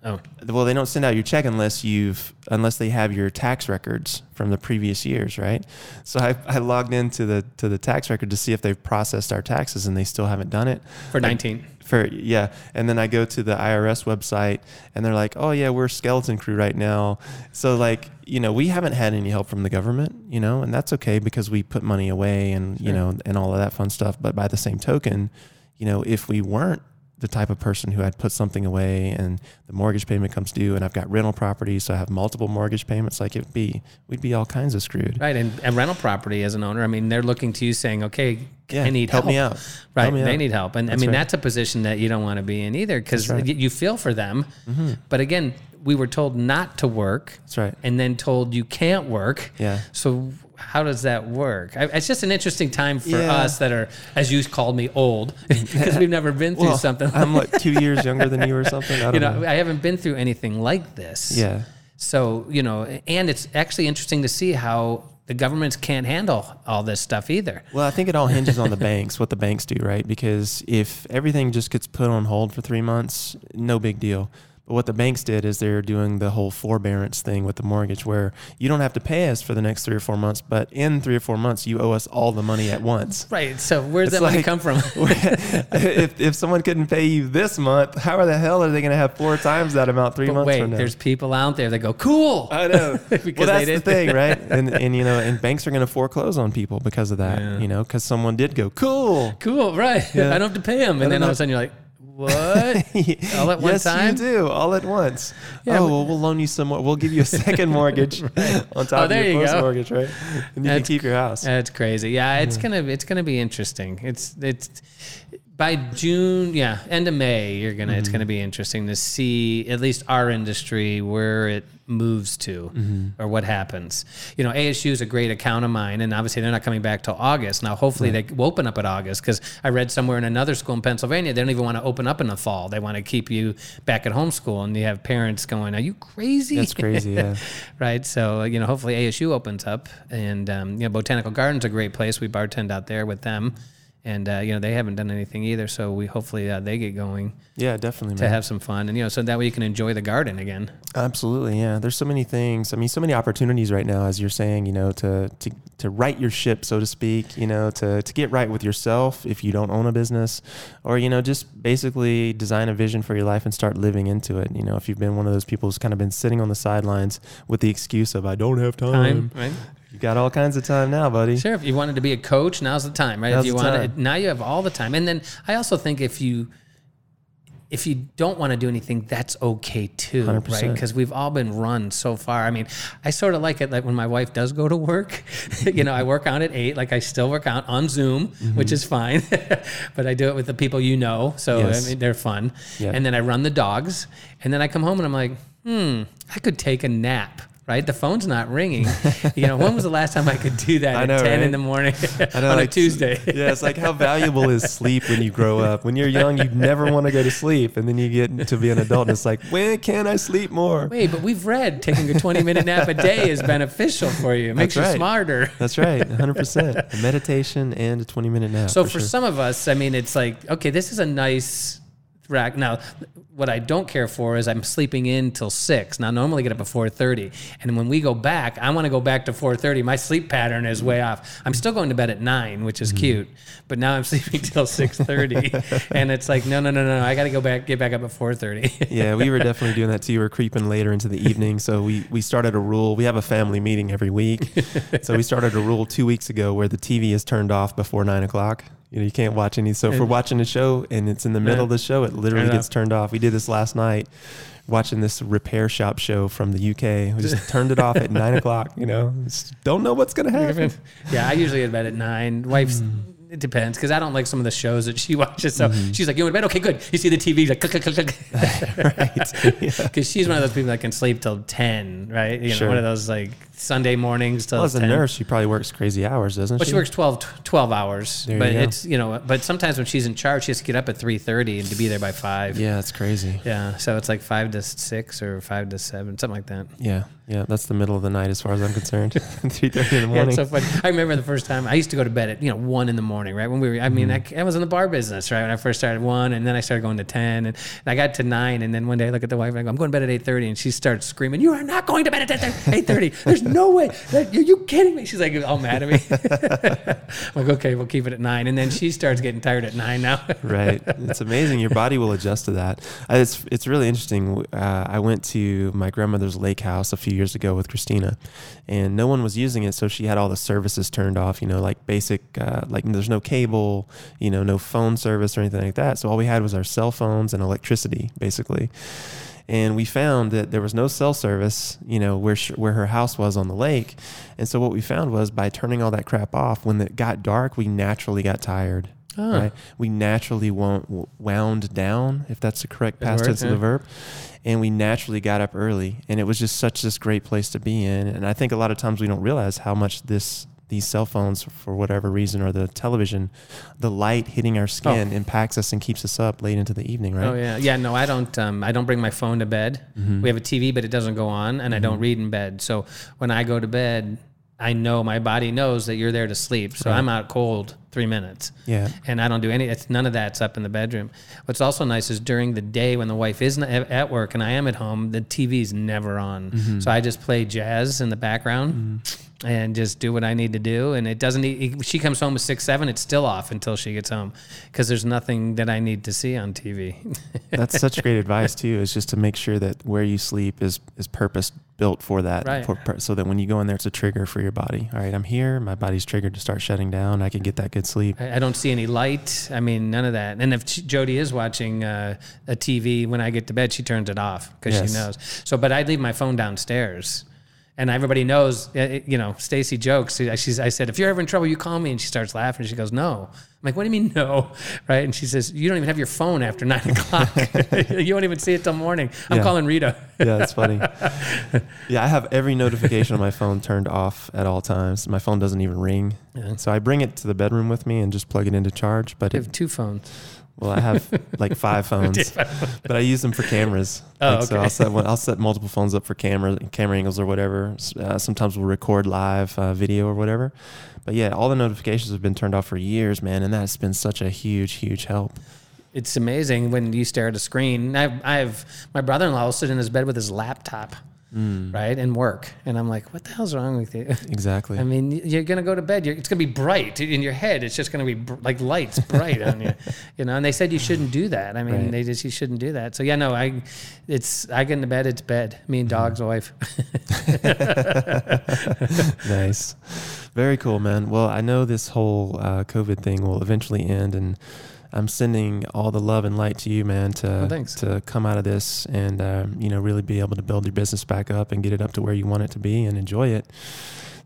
oh well they don't send out your check unless you've unless they have your tax records from the previous years right? So I, I logged into the to the tax record to see if they've processed our taxes and they still haven't done it. For 19 for yeah. And then i go to the irs website and they're like oh yeah we're skeleton crew right now. So like you know we haven't had any help from the government you know and that's okay because we put money away and you know and all of that fun stuff. But by the same token you know if we weren't the type of person who had put something away and the mortgage payment comes due and I've got rental property, so I have multiple mortgage payments, like it'd be, we'd be all kinds of screwed. Right, and, and rental property as an owner, I mean, they're looking to you saying, "Okay, Yeah, I need help help, me out. Right, Help me they out. need help, and That's I mean right. that's a position that you don't want to be in either because right. Mm-hmm. you feel for them. But again, we were told not to work, That's right. and then told you can't work. Yeah. So how does that work? I, it's just an interesting time for Yeah. us that are, as you called me, old because we've never been through Well, something. I'm like two years younger than you or something. I don't you know, know. I haven't been through anything like this. Yeah. So, you know, and it's actually interesting to see how the governments can't handle all this stuff either. Well, I think it all hinges on the banks, what the banks do, right? Because if everything just gets put on hold for three months, no big deal. But what the banks did is they're doing the whole forbearance thing with the mortgage where you don't have to pay us for the next three or four months, but in three or four months, you owe us all the money at once. Right. So where's It's that money come from? if, if someone couldn't pay you this month, how the hell are they going to have four times that amount three but months wait, from now? there's people out there that go, cool. I know. Because well, that's they the thing, right? And and you know, and banks are going to foreclose on people because of that. Yeah. You know, because someone did go cool. Cool. Right. Yeah. I don't have to pay them. And then all of a sudden you're like, what? All at one yes, time? you do all at once. Yeah, oh, well, we'll loan you some more. We'll give you a second mortgage on oh, top Oh, of your you first go. mortgage, right? And you can keep your house. That's crazy. Yeah, it's gonna it's gonna be interesting. It's it's by June, yeah, end of May, you're gonna it's mm-hmm. gonna be interesting to see at least our industry where it moves to or what happens. You know, ASU is a great account of mine, and obviously they're not coming back till August. Now, hopefully they will open up at August because I read somewhere in another school in Pennsylvania they don't even want to open up in the fall. They want to keep you back at home school, and you have parents going, "Are you crazy?" That's crazy. Yeah. right? So you know, hopefully ASU opens up, and um, you know, Botanical Gardens a great place. We bartend out there with them, and uh, you know, they haven't done anything either. So we hopefully uh, they get going Yeah, definitely, to man. have some fun, and you know, so that way you can enjoy the garden again. Absolutely, yeah. There's so many things. I mean, so many opportunities right now, as you're saying. You know, to to to right your ship, so to speak. You know, to to get right with yourself if you don't own a business, or you know, just basically design a vision for your life and start living into it. You know, if you've been one of those people who's kind of been sitting on the sidelines with the excuse of I don't have time. Time, right? You got all kinds of time now, buddy. Sure. If you wanted to be a coach, now's the time, right? Now's if you want now you have all the time. And then I also think if you if you don't want to do anything, that's okay too, right? 100%. Because we've all been run so far. I mean, I sort of like it like when my wife does go to work. you know, I work out at eight, like I still work out on Zoom, which is fine, but I do it with the people you know, so Mm-hmm. Yes. I mean, they're fun. Yeah. And then I run the dogs, and then I come home and I'm like, hmm, I could take a nap. Right, the phone's not ringing. you know, when was the last time I could do that I at know, ten right? in the morning I know, on like, a Tuesday? yeah, it's like how valuable is sleep when you grow up? When you're young, you never want to go to sleep, and then you get to be an adult, and it's like, when can I sleep more? Wait, but we've read taking a 20 minute nap a day is beneficial for you. It makes That's you right. smarter. That's right, 100%. A meditation and a 20 minute nap. So for for sure. some of us, I mean, it's like, okay, this is a nice rack. Now, what I don't care for is I'm sleeping in till six. Now, I normally get up at 4:30, and when we go back, I want to go back to 4:30. My sleep pattern is way off. I'm still going to bed at nine, which Mm-hmm. is cute, but now I'm sleeping till 6:30, and it's like, no, no, no, no, I got to go back, get back up at 4:30. yeah, we were definitely doing that too. We were creeping later into the evening. So we, we started a rule. We have a family meeting every week. so we started a rule two weeks ago where the TV is turned off before nine o'clock. You know, you can't watch any. So if we're watching a show and it's in the middle of the show, it literally gets turned off. We did this last night watching this repair shop show from the UK. We just turned it off at nine o'clock. You know, Just don't know what's going to happen. yeah, I usually get bed at nine. Wife's Mm. it depends because I don't like some of the shows that she watches. So Mm-hmm. she's like, "You want to bed? Okay, good." You see the TV, like, click, click, click, click. right. Yeah. Because she's one of those people that can sleep till ten, right? You know, Sure. one of those like Sunday mornings till Well, as a 10. nurse, she probably works crazy hours, doesn't she? Well, she? she works 12, 12 hours, There you but go. it's you know, but sometimes when she's in charge, she has to get up at three thirty and to be there by five. Yeah, it's crazy. Yeah, so it's like five to six or five to seven, something like that. Yeah, yeah, that's the middle of the night as far as I'm concerned. Three thirty in the Yeah, morning. it's so funny. I remember the first time I used to go to bed at you know one in the morning, right? When we were, I mean, mm-hmm. I, I was in the bar business, right? When I first started one, and then I started going to ten, and, and I got to nine, and then one day I look at the wife and I go, I'm going to bed at eight thirty, and she starts screaming, "You are not going to bed at eight thirty! There's no way! Are you kidding me?" She's like all mad at me. I'm like, okay, we'll keep it at nine, and then she starts getting tired at nine now. right. It's amazing. Your body will adjust to that. Uh, It's it's really interesting. Uh, I went to my grandmother's lake house a few years ago with Christina, and no one was using it, so she had all the services turned off. You know, like basic, uh, like there's no cable, you know, no phone service or anything like that. So all we had was our cell phones and electricity, basically. And we found that there was no cell service, you know, where sh- where her house was on the lake. And so what we found was by turning all that crap off, when it got dark, we naturally got tired. Oh. Right? We naturally wound down, if that's the correct past tense of the verb. And we naturally got up early, and it was just such this great place to be in. And I think a lot of times we don't realize how much this these cell phones, for whatever reason, or the television, the light hitting our skin impacts us and keeps us up late into the evening, right? Oh yeah, yeah. No, I don't. Um, I don't bring my phone to bed. Mm-hmm. We have a TV, but it doesn't go on, and I don't read in bed. So when I go to bed, I know my body knows that you're there to sleep. So I'm out cold three minutes. Yeah. and I don't do any. It's none of that's up in the bedroom. What's also nice is during the day when the wife isn't at work and I am at home, the TV's never on. Mm-hmm. So I just play jazz in the background. And just do what I need to do, and it doesn't. Need, she comes home at six, seven. It's still off until she gets home, because there's nothing that I need to see on TV. That's such great advice too. Is just to make sure that where you sleep is is purpose built for that, Right. for, so that when you go in there, it's a trigger for your body. All right, I'm here. My body's triggered to start shutting down. I can get that good sleep. I I don't see any light. I mean, none of that. And if she- Jody is watching uh, a TV when I get to bed, she turns it off because Yes. she knows. So, but I leave my phone downstairs. And everybody knows, uh, you know, Stacy jokes. She's, I said, if you're ever in trouble, you call me. And she starts laughing. She goes, no. I'm like, what do you mean, no? Right? And she says, you don't even have your phone after nine o'clock. you won't even see it till morning. I'm Yeah. calling Rita. Yeah, that's funny. yeah, I have every notification on my phone turned off at all times. My phone doesn't even ring. Yeah. So I bring it to the bedroom with me and just plug it into charge. But I it, have two phones. Well, I have like five phones, but I use them for cameras. Oh, Like, So. I'll set one, I'll set multiple phones up for camera camera angles or whatever. Uh, sometimes we'll record live uh, video or whatever. But yeah, all the notifications have been turned off for years, man, and that's been such a huge, huge help. It's amazing when you stare at a screen. I, I have my brother-in-law will sit in his bed with his laptop, right, and work, and I'm like, "What the hell's wrong with you?" Exactly. I mean, you're gonna go to bed. You're, it's gonna be bright in your head. It's just gonna be br- like lights bright on you, you know. And they said you shouldn't do that. I mean, Right. they just you shouldn't do that. So yeah, no, I, it's I get into bed. It's bed. Me and dog's wife. nice. Very cool, man. Well, I know this whole uh, COVID thing will eventually end, and I'm sending all the love and light to you, man, to thanks. to come out of this and um, you know really be able to build your business back up and get it up to where you want it to be and enjoy it.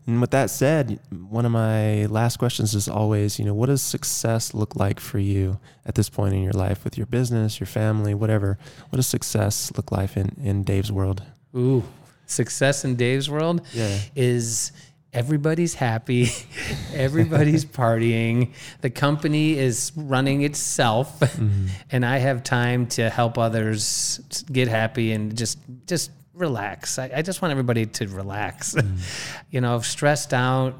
And with that said, one of my last questions is always, you know, what does success look like for you at this point in your life with your business, your family, whatever? What does success look like in, in Dave's world? Ooh, success in Dave's world Yeah. is everybody's happy, everybody's partying, the company is running itself, mm-hmm. and I have time to help others get happy and just just relax. I, I just want everybody to relax. Mm. you know, stressed out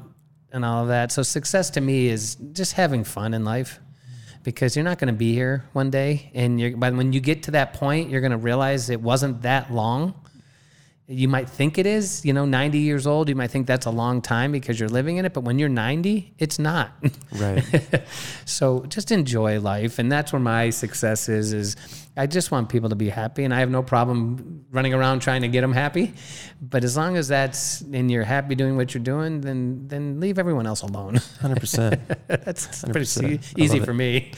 and all of that. So success to me is just having fun in life. Because you're not going to be here one day, and you're, but when you get to that point, you're going to realize it wasn't that long you might think it is, you know, 90 years old, you might think that's a long time because you're living in it, but when you're 90, it's not. Right. so just enjoy life and that's where my success is is I just want people to be happy and I have no problem running around trying to get them happy. But as long as that's and you're happy doing what you're doing, then then leave everyone else alone. 100%. that's pretty 100%. e- I easy for it. me.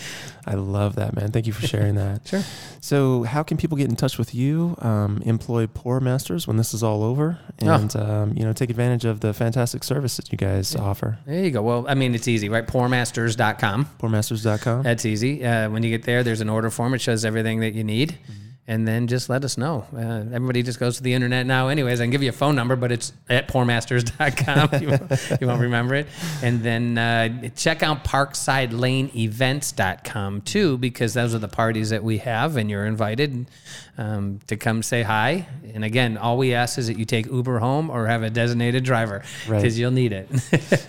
I love that, man. Thank you for sharing that. Sure. So, how can people get in touch with you? Um, employ Pour Masters when this is all over, Oh. and um, you know, take advantage of the fantastic service that you guys offer. There you go. Well, I mean, it's easy, right? Pourmasters.com. Pourmasters.com. That's easy. Uh, when you get there, there's an order form. It shows everything that you need. And then just let us know. Uh, everybody just goes to the internet now, anyways. I can give you a phone number, but it's at pourmasters.com. you, won't, you won't remember it. And then uh, check out parksideLaneEvents.com too, because those are the parties that we have, and you're invited um, to come say hi. And again, all we ask is that you take Uber home or have a designated driver Right. because you'll need it.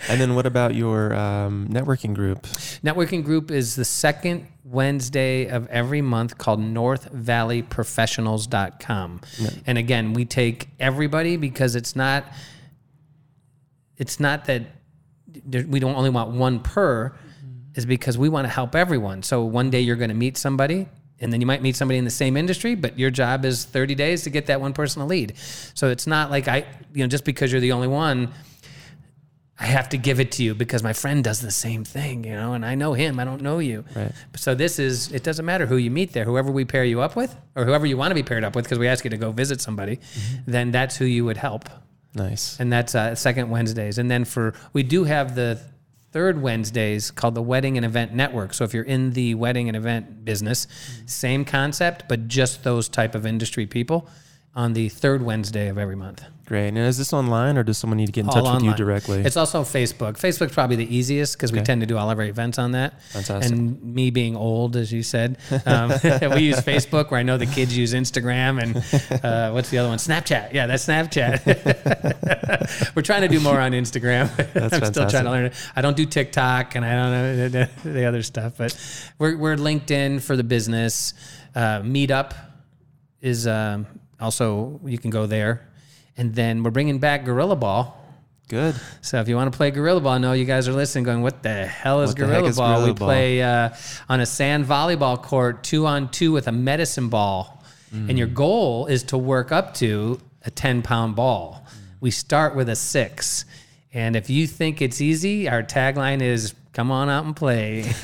And then, what about your um, networking group? Networking group is the second Wednesday of every month called northvalleyprofessionals.com. And again, we take everybody because it's not it's not that we don't only want one per is because we want to help everyone. So one day you're going to meet somebody And then you might meet somebody in the same industry, but your job is 30 days to get that one person a lead. So it's not like I, you know, just because you're the only one, I have to give it to you because my friend does the same thing, you know, and I know him, I don't know you. Right. So this is, it doesn't matter who you meet there, whoever we pair you up with, or whoever you want to be paired up with, because we ask you to go visit somebody, then that's who you would help Nice. and that's uh, second Wednesdays. And then for we do have the third Wednesdays called the Wedding and Event Network. So if you're in the wedding and event business, same concept, but just those type of industry people on the third Wednesday of every month. Great. And is this online or does someone need to get in touch with you directly? It's also Facebook. Facebook's probably the easiest because we tend to do all of our events on that. Fantastic. And me being old, as you said, um, we use Facebook. Where I know the kids use Instagram and uh, what's the other one? Snapchat. Yeah, that's Snapchat. We're trying to do more on Instagram. I'm still trying to learn it. I don't do TikTok and I don't know the, the other stuff, but we're we're LinkedIn for the business. Uh, Meetup is um, also you can go there, and then we're bringing back Gorilla Ball. Good. So if you want to play Gorilla Ball, I know you guys are listening, going, "What the hell is What the Gorilla is Ball?" Gorilla we play uh, on a sand volleyball court, two on two with a medicine ball, and Mm. your goal is to work up to a ten pound ball. We start with a six, and if you think it's easy, our tagline is. Come on out and play.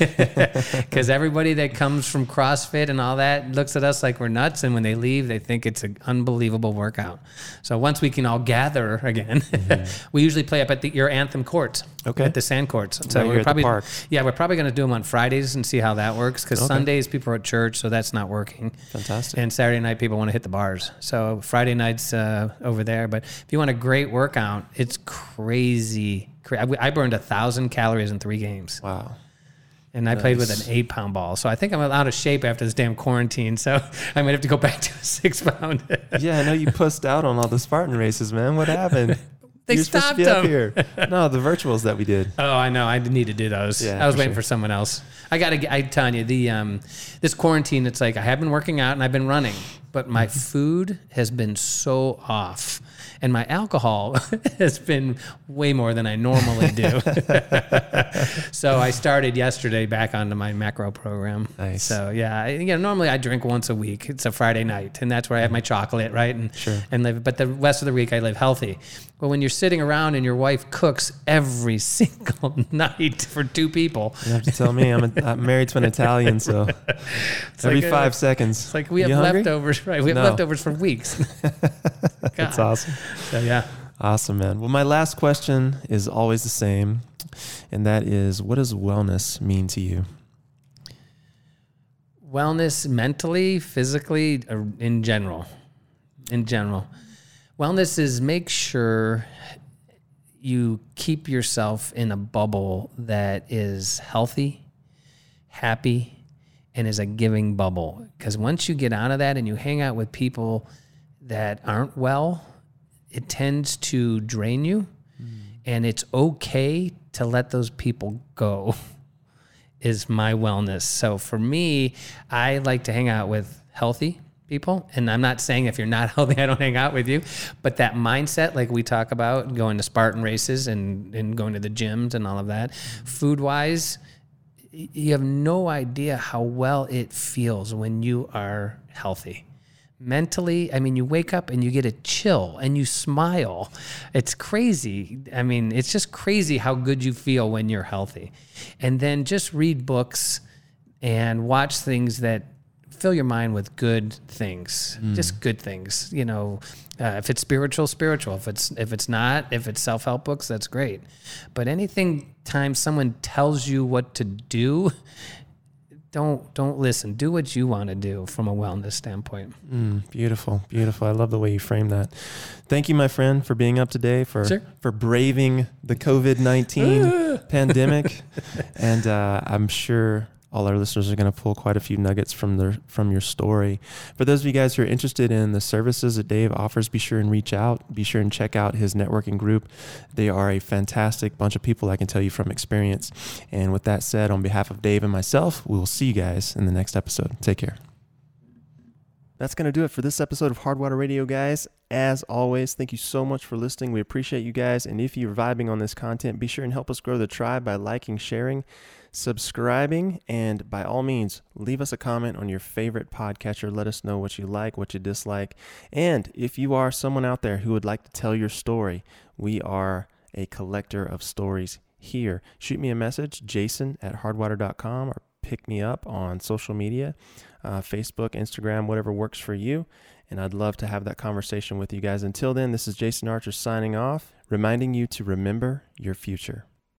Because everybody that comes from CrossFit and all that looks at us like we're nuts. And when they leave, they think it's an unbelievable workout. So once we can all gather again, we usually play up at the, your Anthem courts. Mm-hmm. Okay. At the sand courts. So Right we're probably, park. yeah, we're probably going to do them on Fridays and see how that works. Because Sundays people are at church, so that's not working. Fantastic. And Saturday night people want to hit the bars. So Friday nights uh, over there. But if you want a great workout, it's crazy. I I burned a thousand calories in three games Wow. and I played with an eight pound ball. So I think I'm out of shape after this damn quarantine. So I might have to go back to a six pound. Yeah, I know you pussed out on all the Spartan races, man. What happened? They You're supposed to stopped be up here. No, the virtuals that we did. oh, I know. I need to do those. Yeah, I was for waiting sure. for someone else. I got to. I'm telling you, the um, this quarantine. It's like I have been working out and I've been running, but my food has been so off, and my alcohol has been way more than I normally do. so I started yesterday back onto my macro program. Nice. So yeah, I, you know, normally I drink once a week. It's a Friday night, and that's where I have my chocolate, right? And Sure. and live. But the rest of the week I live healthy. But when you're sitting around and your wife cooks every single night for two people, You have to tell me. I'm, a, I'm married to an Italian, so every like, uh, five seconds. it's like we have hungry? leftovers, right? We have No. leftovers for weeks. That's awesome. So yeah. Awesome, man. Well, my last question is always the same, and that is what does wellness mean to you? wellness mentally, physically, or in general. In general, wellness is make sure you keep yourself in a bubble that is healthy, happy, and is a giving bubble. Because once you get out of that and you hang out with people that aren't well, it tends to drain you. Mm. And it's okay to let those people go is my wellness. So for me, I like to hang out with healthy people. And I'm not saying if you're not healthy, I don't hang out with you. But that mindset, like we talk about, going to Spartan races and, and going to the gyms and all of that, food wise, you have no idea how well it feels when you are healthy. Mentally, I mean, you wake up and you get a chill and you smile. It's crazy. I mean, it's just crazy how good you feel when you're healthy. And then just read books and watch things that fill your mind with good things, just good things. You know, uh, if it's spiritual, spiritual. If it's if it's not, if it's self help books, that's great. But anything time someone tells you what to do, don't don't listen. Do what you want to do from a wellness standpoint. Mm, beautiful, beautiful. I love the way you frame that. Thank you, my friend, for being up today, for Sure. for braving the COVID nineteen pandemic, and uh, I'm sure all our listeners are going to pull quite a few nuggets from their from your story. For those of you guys who are interested in the services that Dave offers, be sure and reach out. Be sure and check out his networking group. They are a fantastic bunch of people. I can tell you from experience. And with that said, on behalf of Dave and myself, we will see you guys in the next episode. Take care. That's going to do it for this episode of Hardwater Radio, guys. As always, thank you so much for listening. We appreciate you guys. And if you're vibing on this content, be sure and help us grow the tribe by liking, sharing, subscribing, and by all means, leave us a comment on your favorite podcatcher. Let us know what you like, what you dislike. And if you are someone out there who would like to tell your story, we are a collector of stories here. Shoot me a message, jason at hardwater.com, or pick me up on social media uh, Facebook, Instagram, whatever works for you. And I'd love to have that conversation with you guys. Until then, this is Jason Archer signing off, reminding you to remember your future.